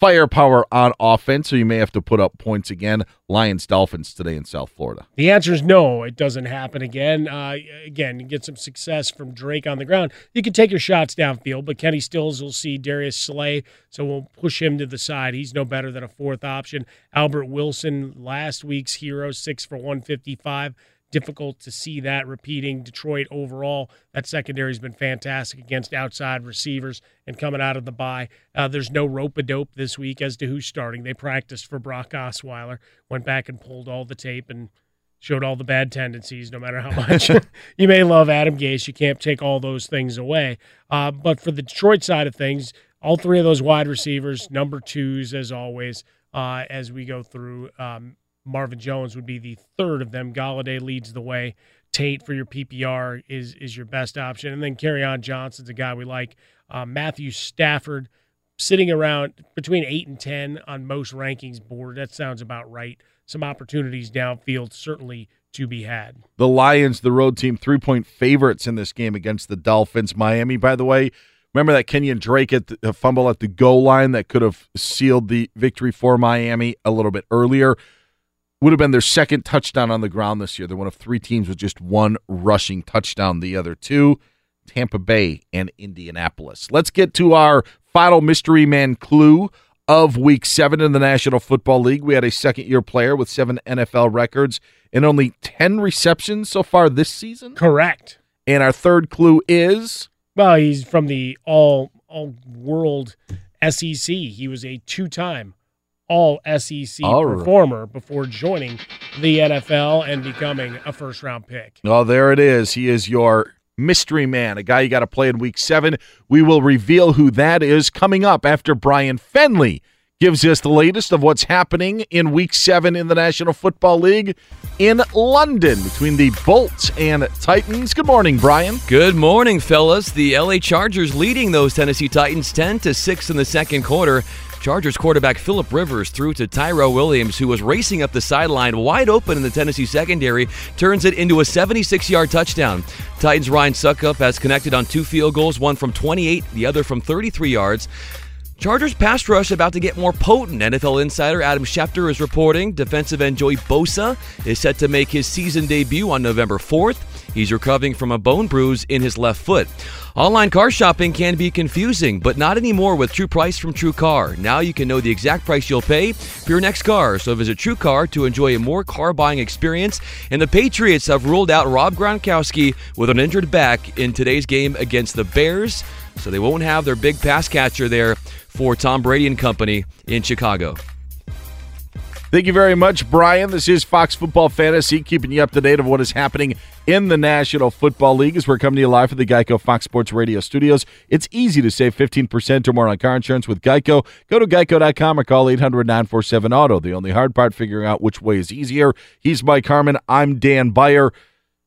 firepower on offense, so you may have to put up points again. Lions Dolphins today in South Florida. The answer is no, it doesn't happen again. Uh, again, you get some success from Drake on the ground. You can take your shots downfield, but Kenny Stills will see Darius Slay, so we'll push him to the side. He's no better than a fourth option. Albert Wilson, last week's hero, six for 155 difficult to see that repeating. Detroit overall, that secondary has been fantastic against outside receivers and coming out of the bye. Uh, there's no rope a dope this week as to who's starting. They practiced for Brock Osweiler, went back and pulled all the tape and showed all the bad tendencies, no matter how much you may love Adam Gase. You can't take all those things away. Uh, but for the Detroit side of things, all three of those wide receivers, number twos, as always, uh, as we go through. Um, Marvin Jones would be the third of them. Golladay leads the way. Tate for your PPR is is your best option, and then Kerryon Johnson's a guy we like. Uh, Matthew Stafford sitting around between eight and ten on most rankings board. That sounds about right. Some opportunities downfield certainly to be had. The Lions, the road team, three point favorites in this game against the Dolphins. Miami, by the way, remember that Kenyon Drake at the fumble at the goal line that could have sealed the victory for Miami a little bit earlier would have been their second touchdown on the ground this year. They're one of three teams with just one rushing touchdown. The other two, Tampa Bay and Indianapolis. Let's get to our final mystery man clue of week seven in the National Football League. We had a second year player with seven NFL records and only 10 receptions so far this season. Correct. And our third clue is well, he's from the all all world SEC. He was a two time all SEC all performer right. before joining the NFL and becoming a first round pick. Oh, there it is. He is your mystery man, a guy you got to play in week seven. We will reveal who that is coming up after Brian Fenley gives us the latest of what's happening in week seven in the National Football League in London between the Bolts and Titans. Good morning, Brian. Good morning, fellas. The LA Chargers leading those Tennessee Titans 10 to 6 in the second quarter. Chargers quarterback Philip Rivers threw to Tyrell Williams, who was racing up the sideline wide open in the Tennessee secondary, turns it into a 76 yard touchdown. Titans Ryan Succop has connected on two field goals, one from 28, the other from 33 yards. Chargers pass rush about to get more potent. NFL insider Adam Schefter is reporting defensive end Joey Bosa is set to make his season debut on November 4th. He's recovering from a bone bruise in his left foot. Online car shopping can be confusing, but not anymore with True Price from True Car. Now you can know the exact price you'll pay for your next car. So visit True Car to enjoy a more car buying experience. And the Patriots have ruled out Rob Gronkowski with an injured back in today's game against the Bears. So they won't have their big pass catcher there for Tom Brady and company in Chicago. Thank you very much, Brian. This is Fox Football Fantasy, keeping you up to date of what is happening in the National Football League as we're coming to you live from the Geico Fox Sports Radio studios. It's easy to save 15% or more on car insurance with Geico. Go to geico.com or call 800 947 Auto. The only hard part, figuring out which way is easier. He's Mike Harmon. I'm Dan Beyer.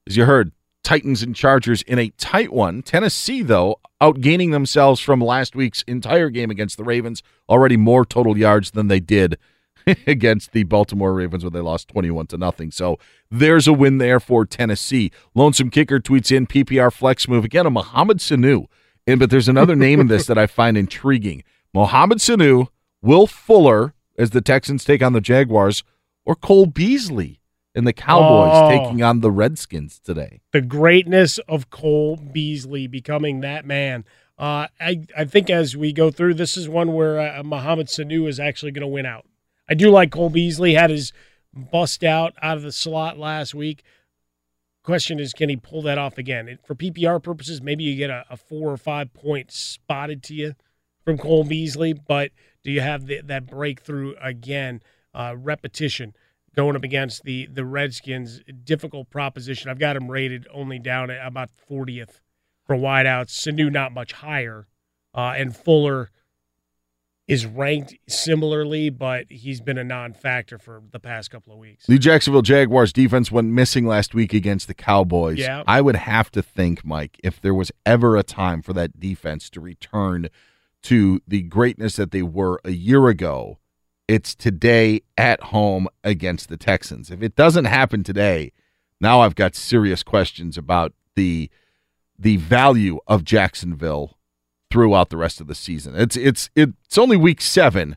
As you heard, Titans and Chargers in a tight one. Tennessee, though, outgaining themselves from last week's entire game against the Ravens, already more total yards than they did against the Baltimore Ravens when they lost 21 to nothing. So there's a win there for Tennessee. Lonesome Kicker tweets in PPR flex move again a Mohamed Sanu. And but there's another name in this that I find intriguing. Mohamed Sanu, Will Fuller as the Texans take on the Jaguars, or Cole Beasley and the Cowboys oh, taking on the Redskins today. The greatness of Cole Beasley becoming that man. Uh, I I think as we go through, this is one where uh, Mohamed Sanu is actually going to win out. I do like Cole Beasley. Had his bust out out of the slot last week. Question is, can he pull that off again? For PPR purposes, maybe you get a, a four or five point spotted to you from Cole Beasley, but do you have the, that breakthrough again? Uh, repetition going up against the the Redskins. Difficult proposition. I've got him rated only down at about 40th for wideouts. Sanu not much higher, uh, and Fuller is ranked similarly, but he's been a non-factor for the past couple of weeks. The Jacksonville Jaguars defense went missing last week against the Cowboys. Yeah. I would have to think, Mike, if there was ever a time for that defense to return to the greatness that they were a year ago, it's today at home against the Texans. If it doesn't happen today, now I've got serious questions about the the value of Jacksonville throughout the rest of the season. It's it's it's only week seven,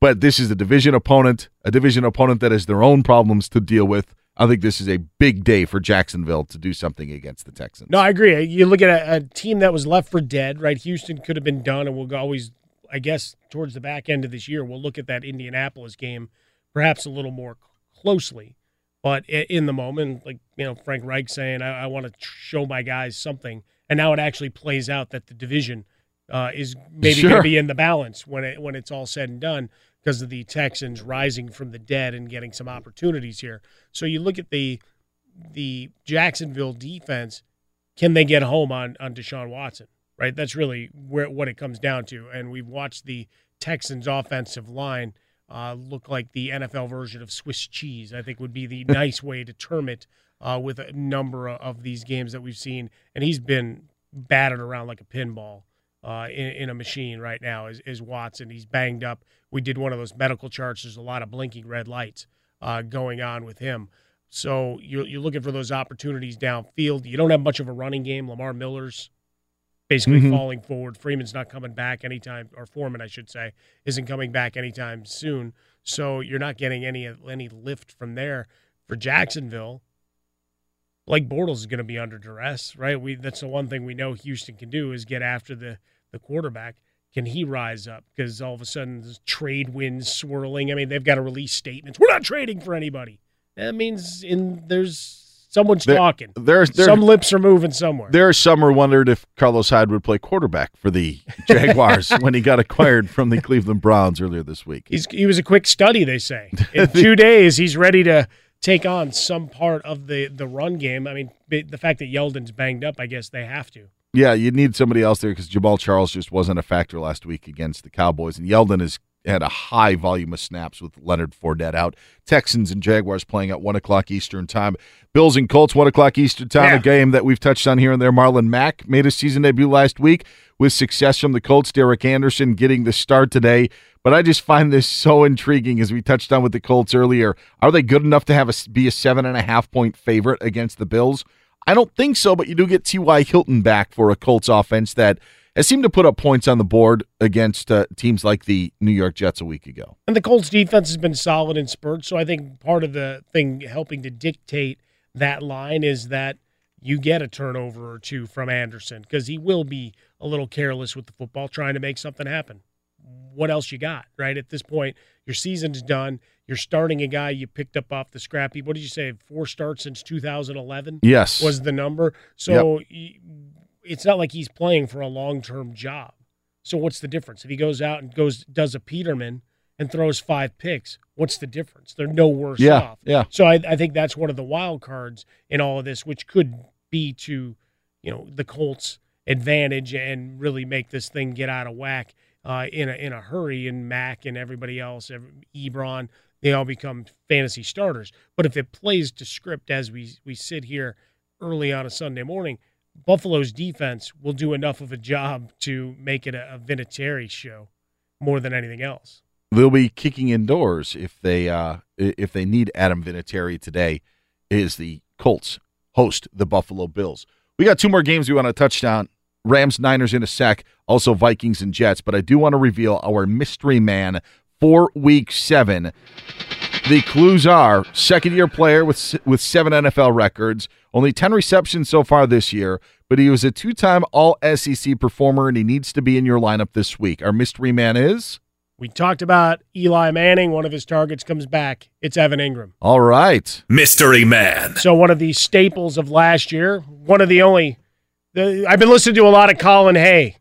but this is a division opponent, a division opponent that has their own problems to deal with. I think this is a big day for Jacksonville to do something against the Texans. No, I agree. You look at a, a team that was left for dead, right? Houston could have been done, and we'll always, I guess, towards the back end of this year, we'll look at that Indianapolis game perhaps a little more closely. But in the moment, like you know, Frank Reich saying, "I, I want to show my guys something," and now it actually plays out that the division uh, is maybe Sure. going to be in the balance when it when it's all said and done because of the Texans rising from the dead and getting some opportunities here. So you look at the the Jacksonville defense. Can they get home on on Deshaun Watson? Right, that's really where what it comes down to. And we've watched the Texans' offensive line uh, look like the NFL version of Swiss cheese. I think would be the nice way to term it uh, with a number of, these games that we've seen. And he's been battered around like a pinball uh, in, in a machine right now. Is, is Watson? He's banged up. We did one of those medical charts. There's a lot of blinking red lights uh, going on with him. So you're, you're looking for those opportunities downfield. You don't have much of a running game. Lamar Miller's basically Mhm. falling forward. Freeman's not coming back anytime, or Foreman, I should say, isn't coming back anytime soon. So you're not getting any any lift from there for Jacksonville. Blake Bortles is going to be under duress, right? We that's the one thing we know Houston can do is get after the the quarterback. Can he rise up? Because all of a sudden, there's trade winds swirling. I mean, they've got to release statements. We're not trading for anybody. That means in there's someone's There- talking. there's- there- some lips are moving somewhere. There are some who wondered if Carlos Hyde would play quarterback for the Jaguars when he got acquired from the Cleveland Browns earlier this week. He's he was a quick study, they say. In two days, he's ready to take on some part of the the run game. I mean, the fact that Yeldon's banged up, I guess they have to. Yeah, you need somebody else there because Jamaal Charles just wasn't a factor last week against the Cowboys, and Yeldon has had a high volume of snaps with Leonard Fournette out. Texans and Jaguars playing at one o'clock Eastern time. Bills and Colts one o'clock Eastern time. A game that we've touched on here and there. Marlon Mack made his season debut last week with success from the Colts. Derek Anderson getting the start today. But I just find this so intriguing as we touched on with the Colts earlier. Are they good enough to have a, be a seven and a half point favorite against the Bills? I don't think so, but you do get T.Y. Hilton back for a Colts offense that has seemed to put up points on the board against uh, teams like the New York Jets a week ago. And the Colts defense has been solid in spurts. So I think part of the thing helping to dictate that line is that you get a turnover or two from Anderson because he will be a little careless with the football trying to make something happen. What else you got, right? At this point, your season's done. You're starting a guy you picked up off the scrappy. What did you say? Four starts since 2011? Yes. Was the number. So y- it's not like he's playing for a long term job. So what's the difference? If he goes out and goes does a Peterman and throws five picks, what's the difference? They're no worse Yeah, off. yeah. So I, I think that's one of the wild cards in all of this, which could be to, you know, the Colts' advantage and really make this thing get out of whack uh, in a in a hurry. And Mack and everybody else, every, Ebron, they all become fantasy starters. But if it plays to script as we we sit here early on a Sunday morning, Buffalo's defense will do enough of a job to make it a, a Vinatieri show more than anything else. They'll be kicking indoors if they uh, if they need Adam Vinatieri today. Is the Colts host the Buffalo Bills? We got two more games we want to touch on. Rams, Niners in a sec. Also Vikings and Jets. But I do want to reveal our mystery man for Week Seven. The clues are second year player with with seven NFL records, only 10 receptions so far this year, but he was a two time All SEC performer and he needs to be in your lineup this week. Our mystery man is? We talked about Eli Manning. One of his targets comes back. It's Evan Engram. All right. Mystery Man. So one of the staples of last year. One of the only. The, I've been listening to a lot of Colin Hay.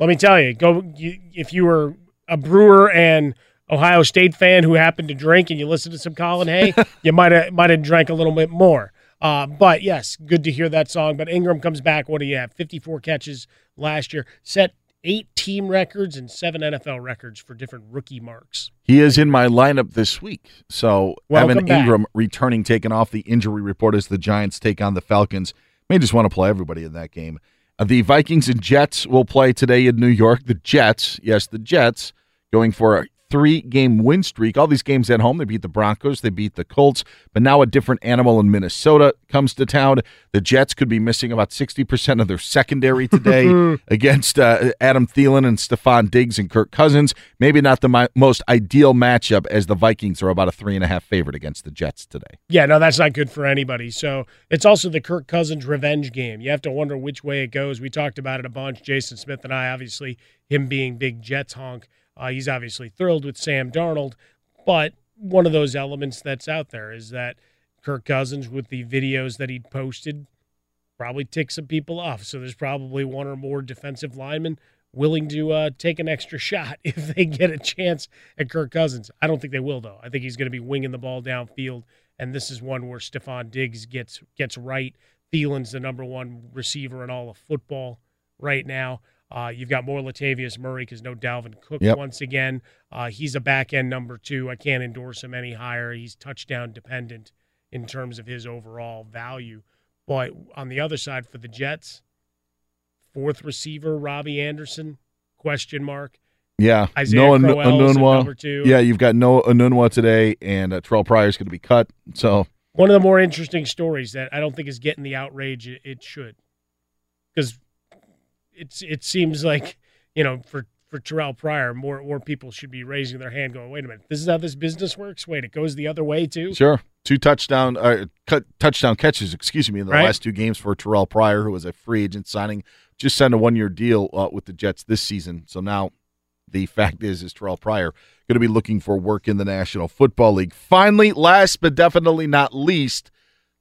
Let me tell you, go you, if you were a Brewer and Ohio State fan who happened to drink and you listened to some Colin Hay, you might have might have drank a little bit more. Uh, but yes, good to hear that song. But Engram comes back. What do you have? Fifty four catches last year. Set eight team records and seven NFL records for different rookie marks. He is in my lineup this week. So Welcome Evan back. Engram returning, taking off the injury report as the Giants take on the Falcons. May just want to play everybody in that game. Uh, the Vikings and Jets will play today in New York. The Jets, yes, the Jets, going for a three game win streak. All these games at home, they beat the Broncos, they beat the Colts, but now a different animal in Minnesota comes to town. The Jets could be missing about 60% of their secondary today against uh, Adam Thielen and Stefon Diggs and Kirk Cousins. Maybe not the mi- most ideal matchup as the Vikings are about a three and a half favorite against the Jets today. Yeah, no, that's not good for anybody. So it's also the Kirk Cousins revenge game. You have to wonder which way it goes. We talked about it a bunch. Jason Smith and I, obviously, him being big Jets honk. Uh, he's obviously thrilled with Sam Darnold, but one of those elements that's out there is that Kirk Cousins, with the videos that he posted, probably tick some people off. So there's probably one or more defensive linemen willing to uh, take an extra shot if they get a chance at Kirk Cousins. I don't think they will, though. I think he's going to be winging the ball downfield, and this is one where Stefon Diggs gets gets right. Thielen's the number one receiver in all of football right now. Uh, you've got more Latavius Murray because no Dalvin Cook Yep. once again. Uh, he's a back end number two. I can't endorse him any higher. He's touchdown dependent in terms of his overall value. But on the other side for the Jets, fourth receiver Robbie Anderson question mark. Yeah, Isaiah no An- Crowell's at Enunwa. number two. Yeah, you've got no Enunwa today, and uh, Terrell is going to be cut. So One of the more interesting stories that I don't think is getting the outrage it, it should, because it's it seems like you know for for Terrell Pryor, more more people should be raising their hand, going, "Wait a minute, this is how this business works." Wait, it goes the other way too. Sure. Two touchdown uh, cut, touchdown catches, excuse me, in the Right. last two games for Terrell Pryor, who was a free agent signing, just signed a one year deal uh, with the Jets this season. So now the fact is, is Terrell Pryor going to be looking for work in the National Football League. Finally, last but definitely not least,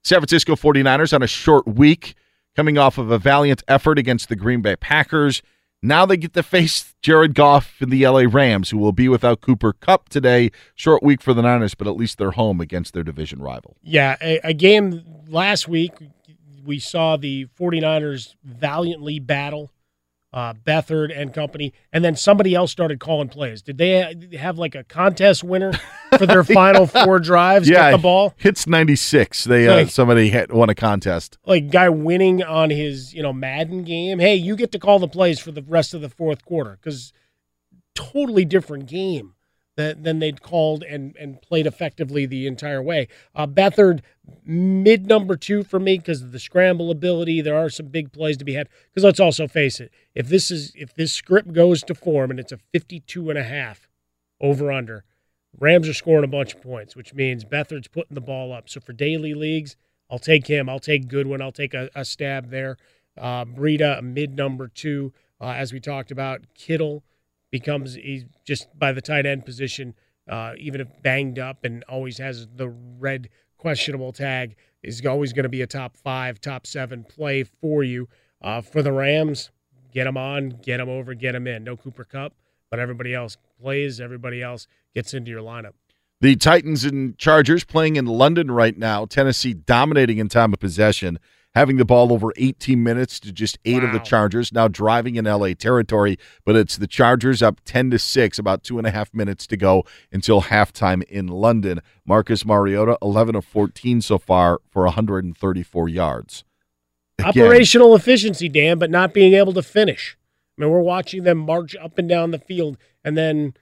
San Francisco 49ers on a short week, coming off of a valiant effort against the Green Bay Packers. Now they get to face Jared Goff and the LA Rams, who will be without Cooper Kupp today. Short week for the Niners, but at least they're home against their division rival. Yeah, a, a game last week, we saw the 49ers valiantly battle uh, Beathard and company, and then somebody else started calling plays. Did they have like a contest winner for their final four drives? yeah, the ball? hits 96. They uh, somebody had won a contest. Like guy winning on his, you know, Madden game. Hey, you get to call the plays for the rest of the fourth quarter because totally different game than, than they'd called and, and played effectively the entire way. Uh, Beathard, mid number two for me because of the scramble ability. There are some big plays to be had. Because let's also face it, if this is if this script goes to form and it's a 52 and a half over under, Rams are scoring a bunch of points, which means Beathard's putting the ball up. So for daily leagues, I'll take him. I'll take Goodwin. I'll take a, a stab there. Uh, Breida, mid number two. Uh, as we talked about, Kittle becomes he's just by the tight end position, uh, even if banged up and always has the red questionable tag, is always going to be a top five, top seven play for you. Uh, for the Rams, get them on, get them over, get them in. No Cooper Kupp, but everybody else plays. Everybody else gets into your lineup. The Titans and Chargers playing in London right now. Tennessee dominating in time of possession, having the ball over 18 minutes to just eight of the Chargers. Now driving in LA territory, but it's the Chargers up 10 to six, about two and a half minutes to go until halftime in London. Marcus Mariota, 11 of 14 so far for 134 yards. Again, Operational efficiency, Dan, but not being able to finish. I mean, we're watching them march up and down the field and then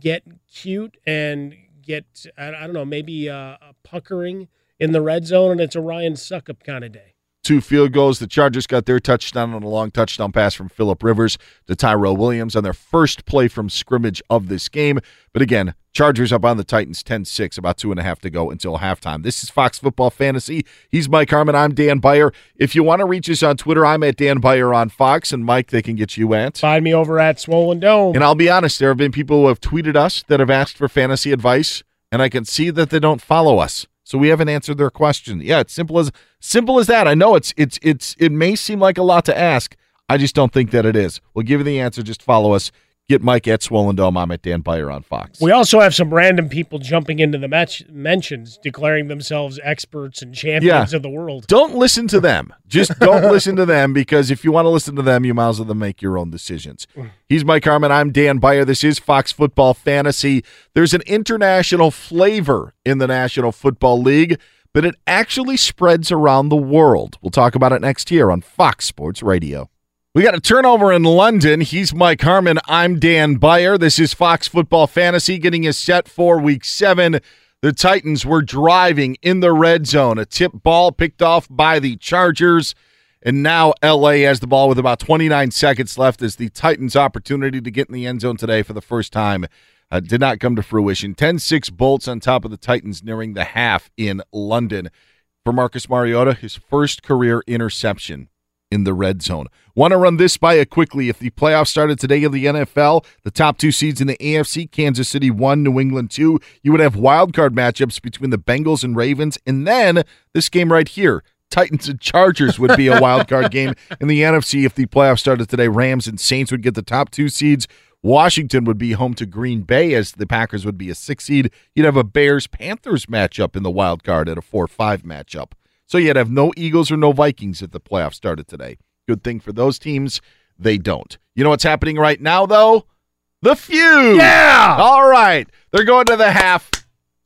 get cute and get, I I don't know, maybe uh, a puckering in the red zone, and it's a Ryan Succop kind of day. Two field goals. The Chargers got their touchdown on a long touchdown pass from Philip Rivers to Tyrell Williams on their first play from scrimmage of this game. But again, Chargers up on the Titans 10 6, about two and a half to go until halftime. This is Fox Football Fantasy. He's Mike Harmon. I'm Dan Beyer. If you want to reach us on Twitter, I'm at Dan Beyer on Fox. And Mike, they can get you at. Find me over at Swollen Dome. And I'll be honest, there have been people who have tweeted us that have asked for fantasy advice, and I can see that they don't follow us. So we haven't answered their question. Yeah, it's simple as simple as that. I know it's it's it's it may seem like a lot to ask. I just don't think that it is. We'll give you the answer. Just follow us. Get Mike at Swollen Dome. I'm at Dan Beyer on Fox. We also have some random people jumping into the match mentions, declaring themselves experts and champions of the world. Don't listen to them. Just don't listen to them because if you want to listen to them, you might as well make your own decisions. Mm. He's Mike Harmon. I'm Dan Beyer. This is Fox Football Fantasy. There's an international flavor in the National Football League, but it actually spreads around the world. We'll talk about it next year on Fox Sports Radio. We got a turnover in London. He's Mike Harmon. I'm Dan Beyer. This is Fox Football Fantasy getting us set for week seven. The Titans were driving in the red zone. A tip ball picked off by the Chargers. And now LA has the ball with about 29 seconds left as the Titans' opportunity to get in the end zone today for the first time uh, did not come to fruition. 10 6 bolts on top of the Titans nearing the half in London. For Marcus Mariota, his first career interception in the red zone. Want to run this by you quickly. If the playoffs started today in the NFL, the top two seeds in the AFC, Kansas City 1, New England 2, you would have wild card matchups between the Bengals and Ravens. And then this game right here, Titans and Chargers would be a wild card game in the NFC if the playoffs started today. Rams and Saints would get the top two seeds. Washington would be home to Green Bay as the Packers would be a six seed. You'd have a Bears Panthers matchup in the wild card at a 4 5 matchup. So you'd have no Eagles or no Vikings if the playoffs started today. Good thing for those teams, they don't. You know what's happening right now, though? The feud. Yeah. All right. They're going to the half.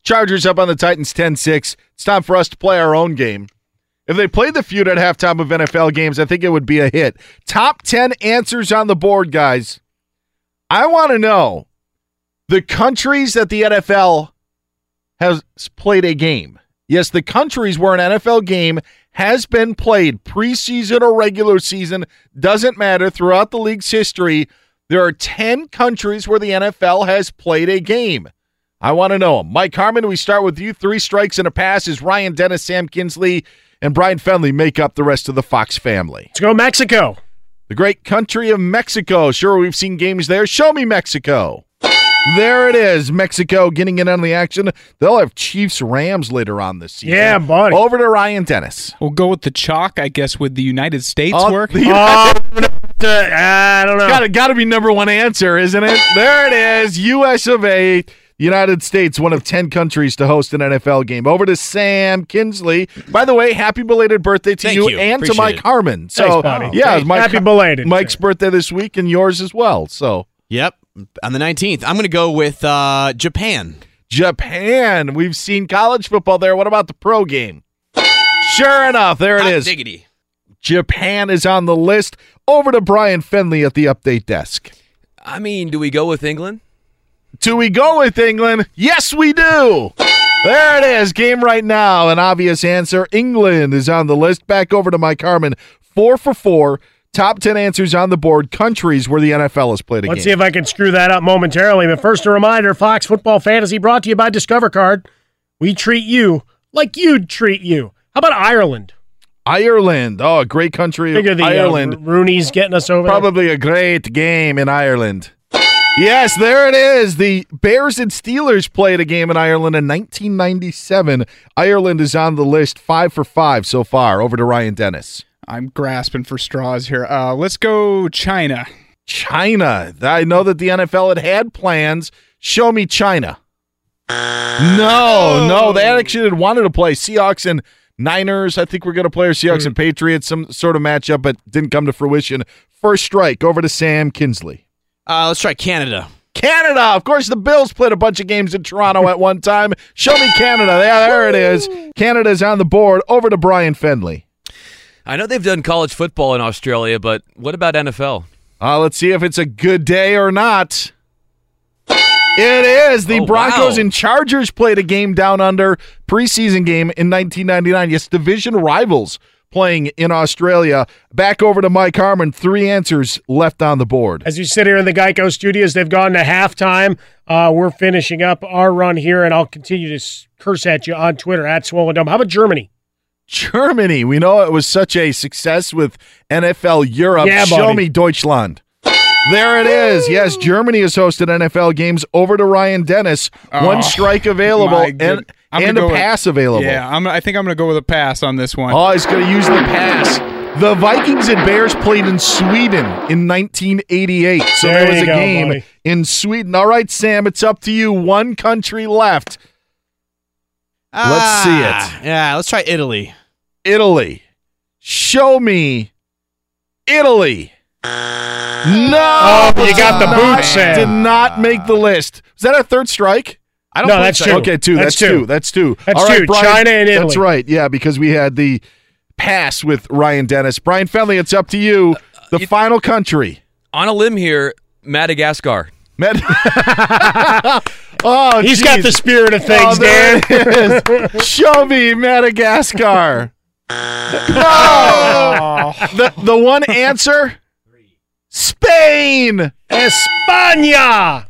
Chargers up on the Titans 10 6. It's time for us to play our own game. If they played the feud at halftime of NFL games, I think it would be a hit. Top 10 answers on the board, guys. I want to know the countries that the NFL has played a game. Yes, the countries where an NFL game has been played, preseason or regular season, doesn't matter. Throughout the league's history, there are 10 countries where the NFL has played a game. I want to know them. Mike Harmon, we start with you. Three strikes and a pass is Ryan Dennis, Sam Kinsley, and Brian Fenley make up the rest of the Fox family. Let's go Mexico. The great country of Mexico. Sure, we've seen games there. Show me Mexico. There it is. Mexico getting in on the action. They'll have Chiefs Rams later on this season. Yeah, buddy. Over to Ryan Dennis. We'll go with the chalk, I guess, with the United States Oh, work. the Oh, I don't know. Got to got to be number one answer, isn't it? There it is. U.S. of A. United States, one of 10 countries to host an NFL game. Over to Sam Kinsley. By the way, happy belated birthday to Thank you, you. and to Mike it. Harmon. So, Thanks, yeah, Mike, Happy belated, Mike's birthday this week and yours as well. So, Yep, on the 19th. I'm going to go with uh, Japan. Japan. We've seen college football there. What about the pro game? Sure enough, there it Hot is. diggity. Japan is on the list. Over to Brian Fenley at the update desk. I mean, do we go with England? Do we go with England? Yes, we do. There it is. Game right now. An obvious answer. England is on the list. Back over to Mike Carmen. Four for four. Top 10 answers on the board. Countries where the NFL has played a Let's see if I can screw that up momentarily. But first, a reminder Fox Football Fantasy brought to you by Discover Card. We treat you like you'd treat you. How about Ireland? Ireland. Oh, a great country. Figure the Ireland. Uh, Rooney's getting us over there. Probably a great game in Ireland. Yes, there it is. The Bears and Steelers played a game in Ireland in 1997. Ireland is on the list, five for five so far. Over to Ryan Dennis. I'm grasping for straws here. Uh, let's go China. China. I know that the NFL had had plans. Show me China. No, no, they actually had wanted to play Seahawks and Niners. I think we're going to play our Seahawks and Patriots, some sort of matchup, but didn't come to fruition. First strike over to Sam Kinsley. Uh, let's try Canada. Canada. Of course, the Bills played a bunch of games in Toronto at one time. Show me Canada. Yeah, there it is. Canada's on the board. Over to Brian Fenley. I know they've done college football in Australia, but what about NFL? Uh, let's see if it's a good day or not. It is. The Oh, Broncos wow. and Chargers played a game down under preseason game in 1999. Yes, division rivals playing in Australia. Back over to Mike Harmon. Three answers left on the board. As we sit here in the Geico studios, they've gone to halftime. Uh, we're finishing up our run here, and I'll continue to curse at you on Twitter at Swollen Dome. How about Germany? Germany. We know it was such a success with NFL Europe. Yeah, Show buddy. me Deutschland. There it is. Yes, Germany has hosted NFL games. Over to Ryan Dennis. One Oh, strike available and, I'm and gonna a go with- pass available. Yeah, I'm, I think I'm going to go with a pass on this one. Oh, he's going to use the pass. The Vikings and Bears played in Sweden in 1988. So There there was a go, game buddy. in Sweden. All right, Sam, it's up to you. One country left. Let's see it. Ah, Yeah, let's try Italy. Italy. Show me Italy. No, Oh, you got the did boot, not- Sam. Did not make the list. Is that a third strike? I don't No, that's so. two. Okay, two. That's, That's two. two. That's two. That's All right, two. Brian, China and Italy. That's right. Yeah, because we had the pass with Ryan Dennis. Brian Fenley, it's up to you. Uh, the final country. On a limb here, Madagascar. Med- oh, He's got the spirit of Oh, things, there Dan. it is. Show me Madagascar. No! the, the one answer? Spain! España!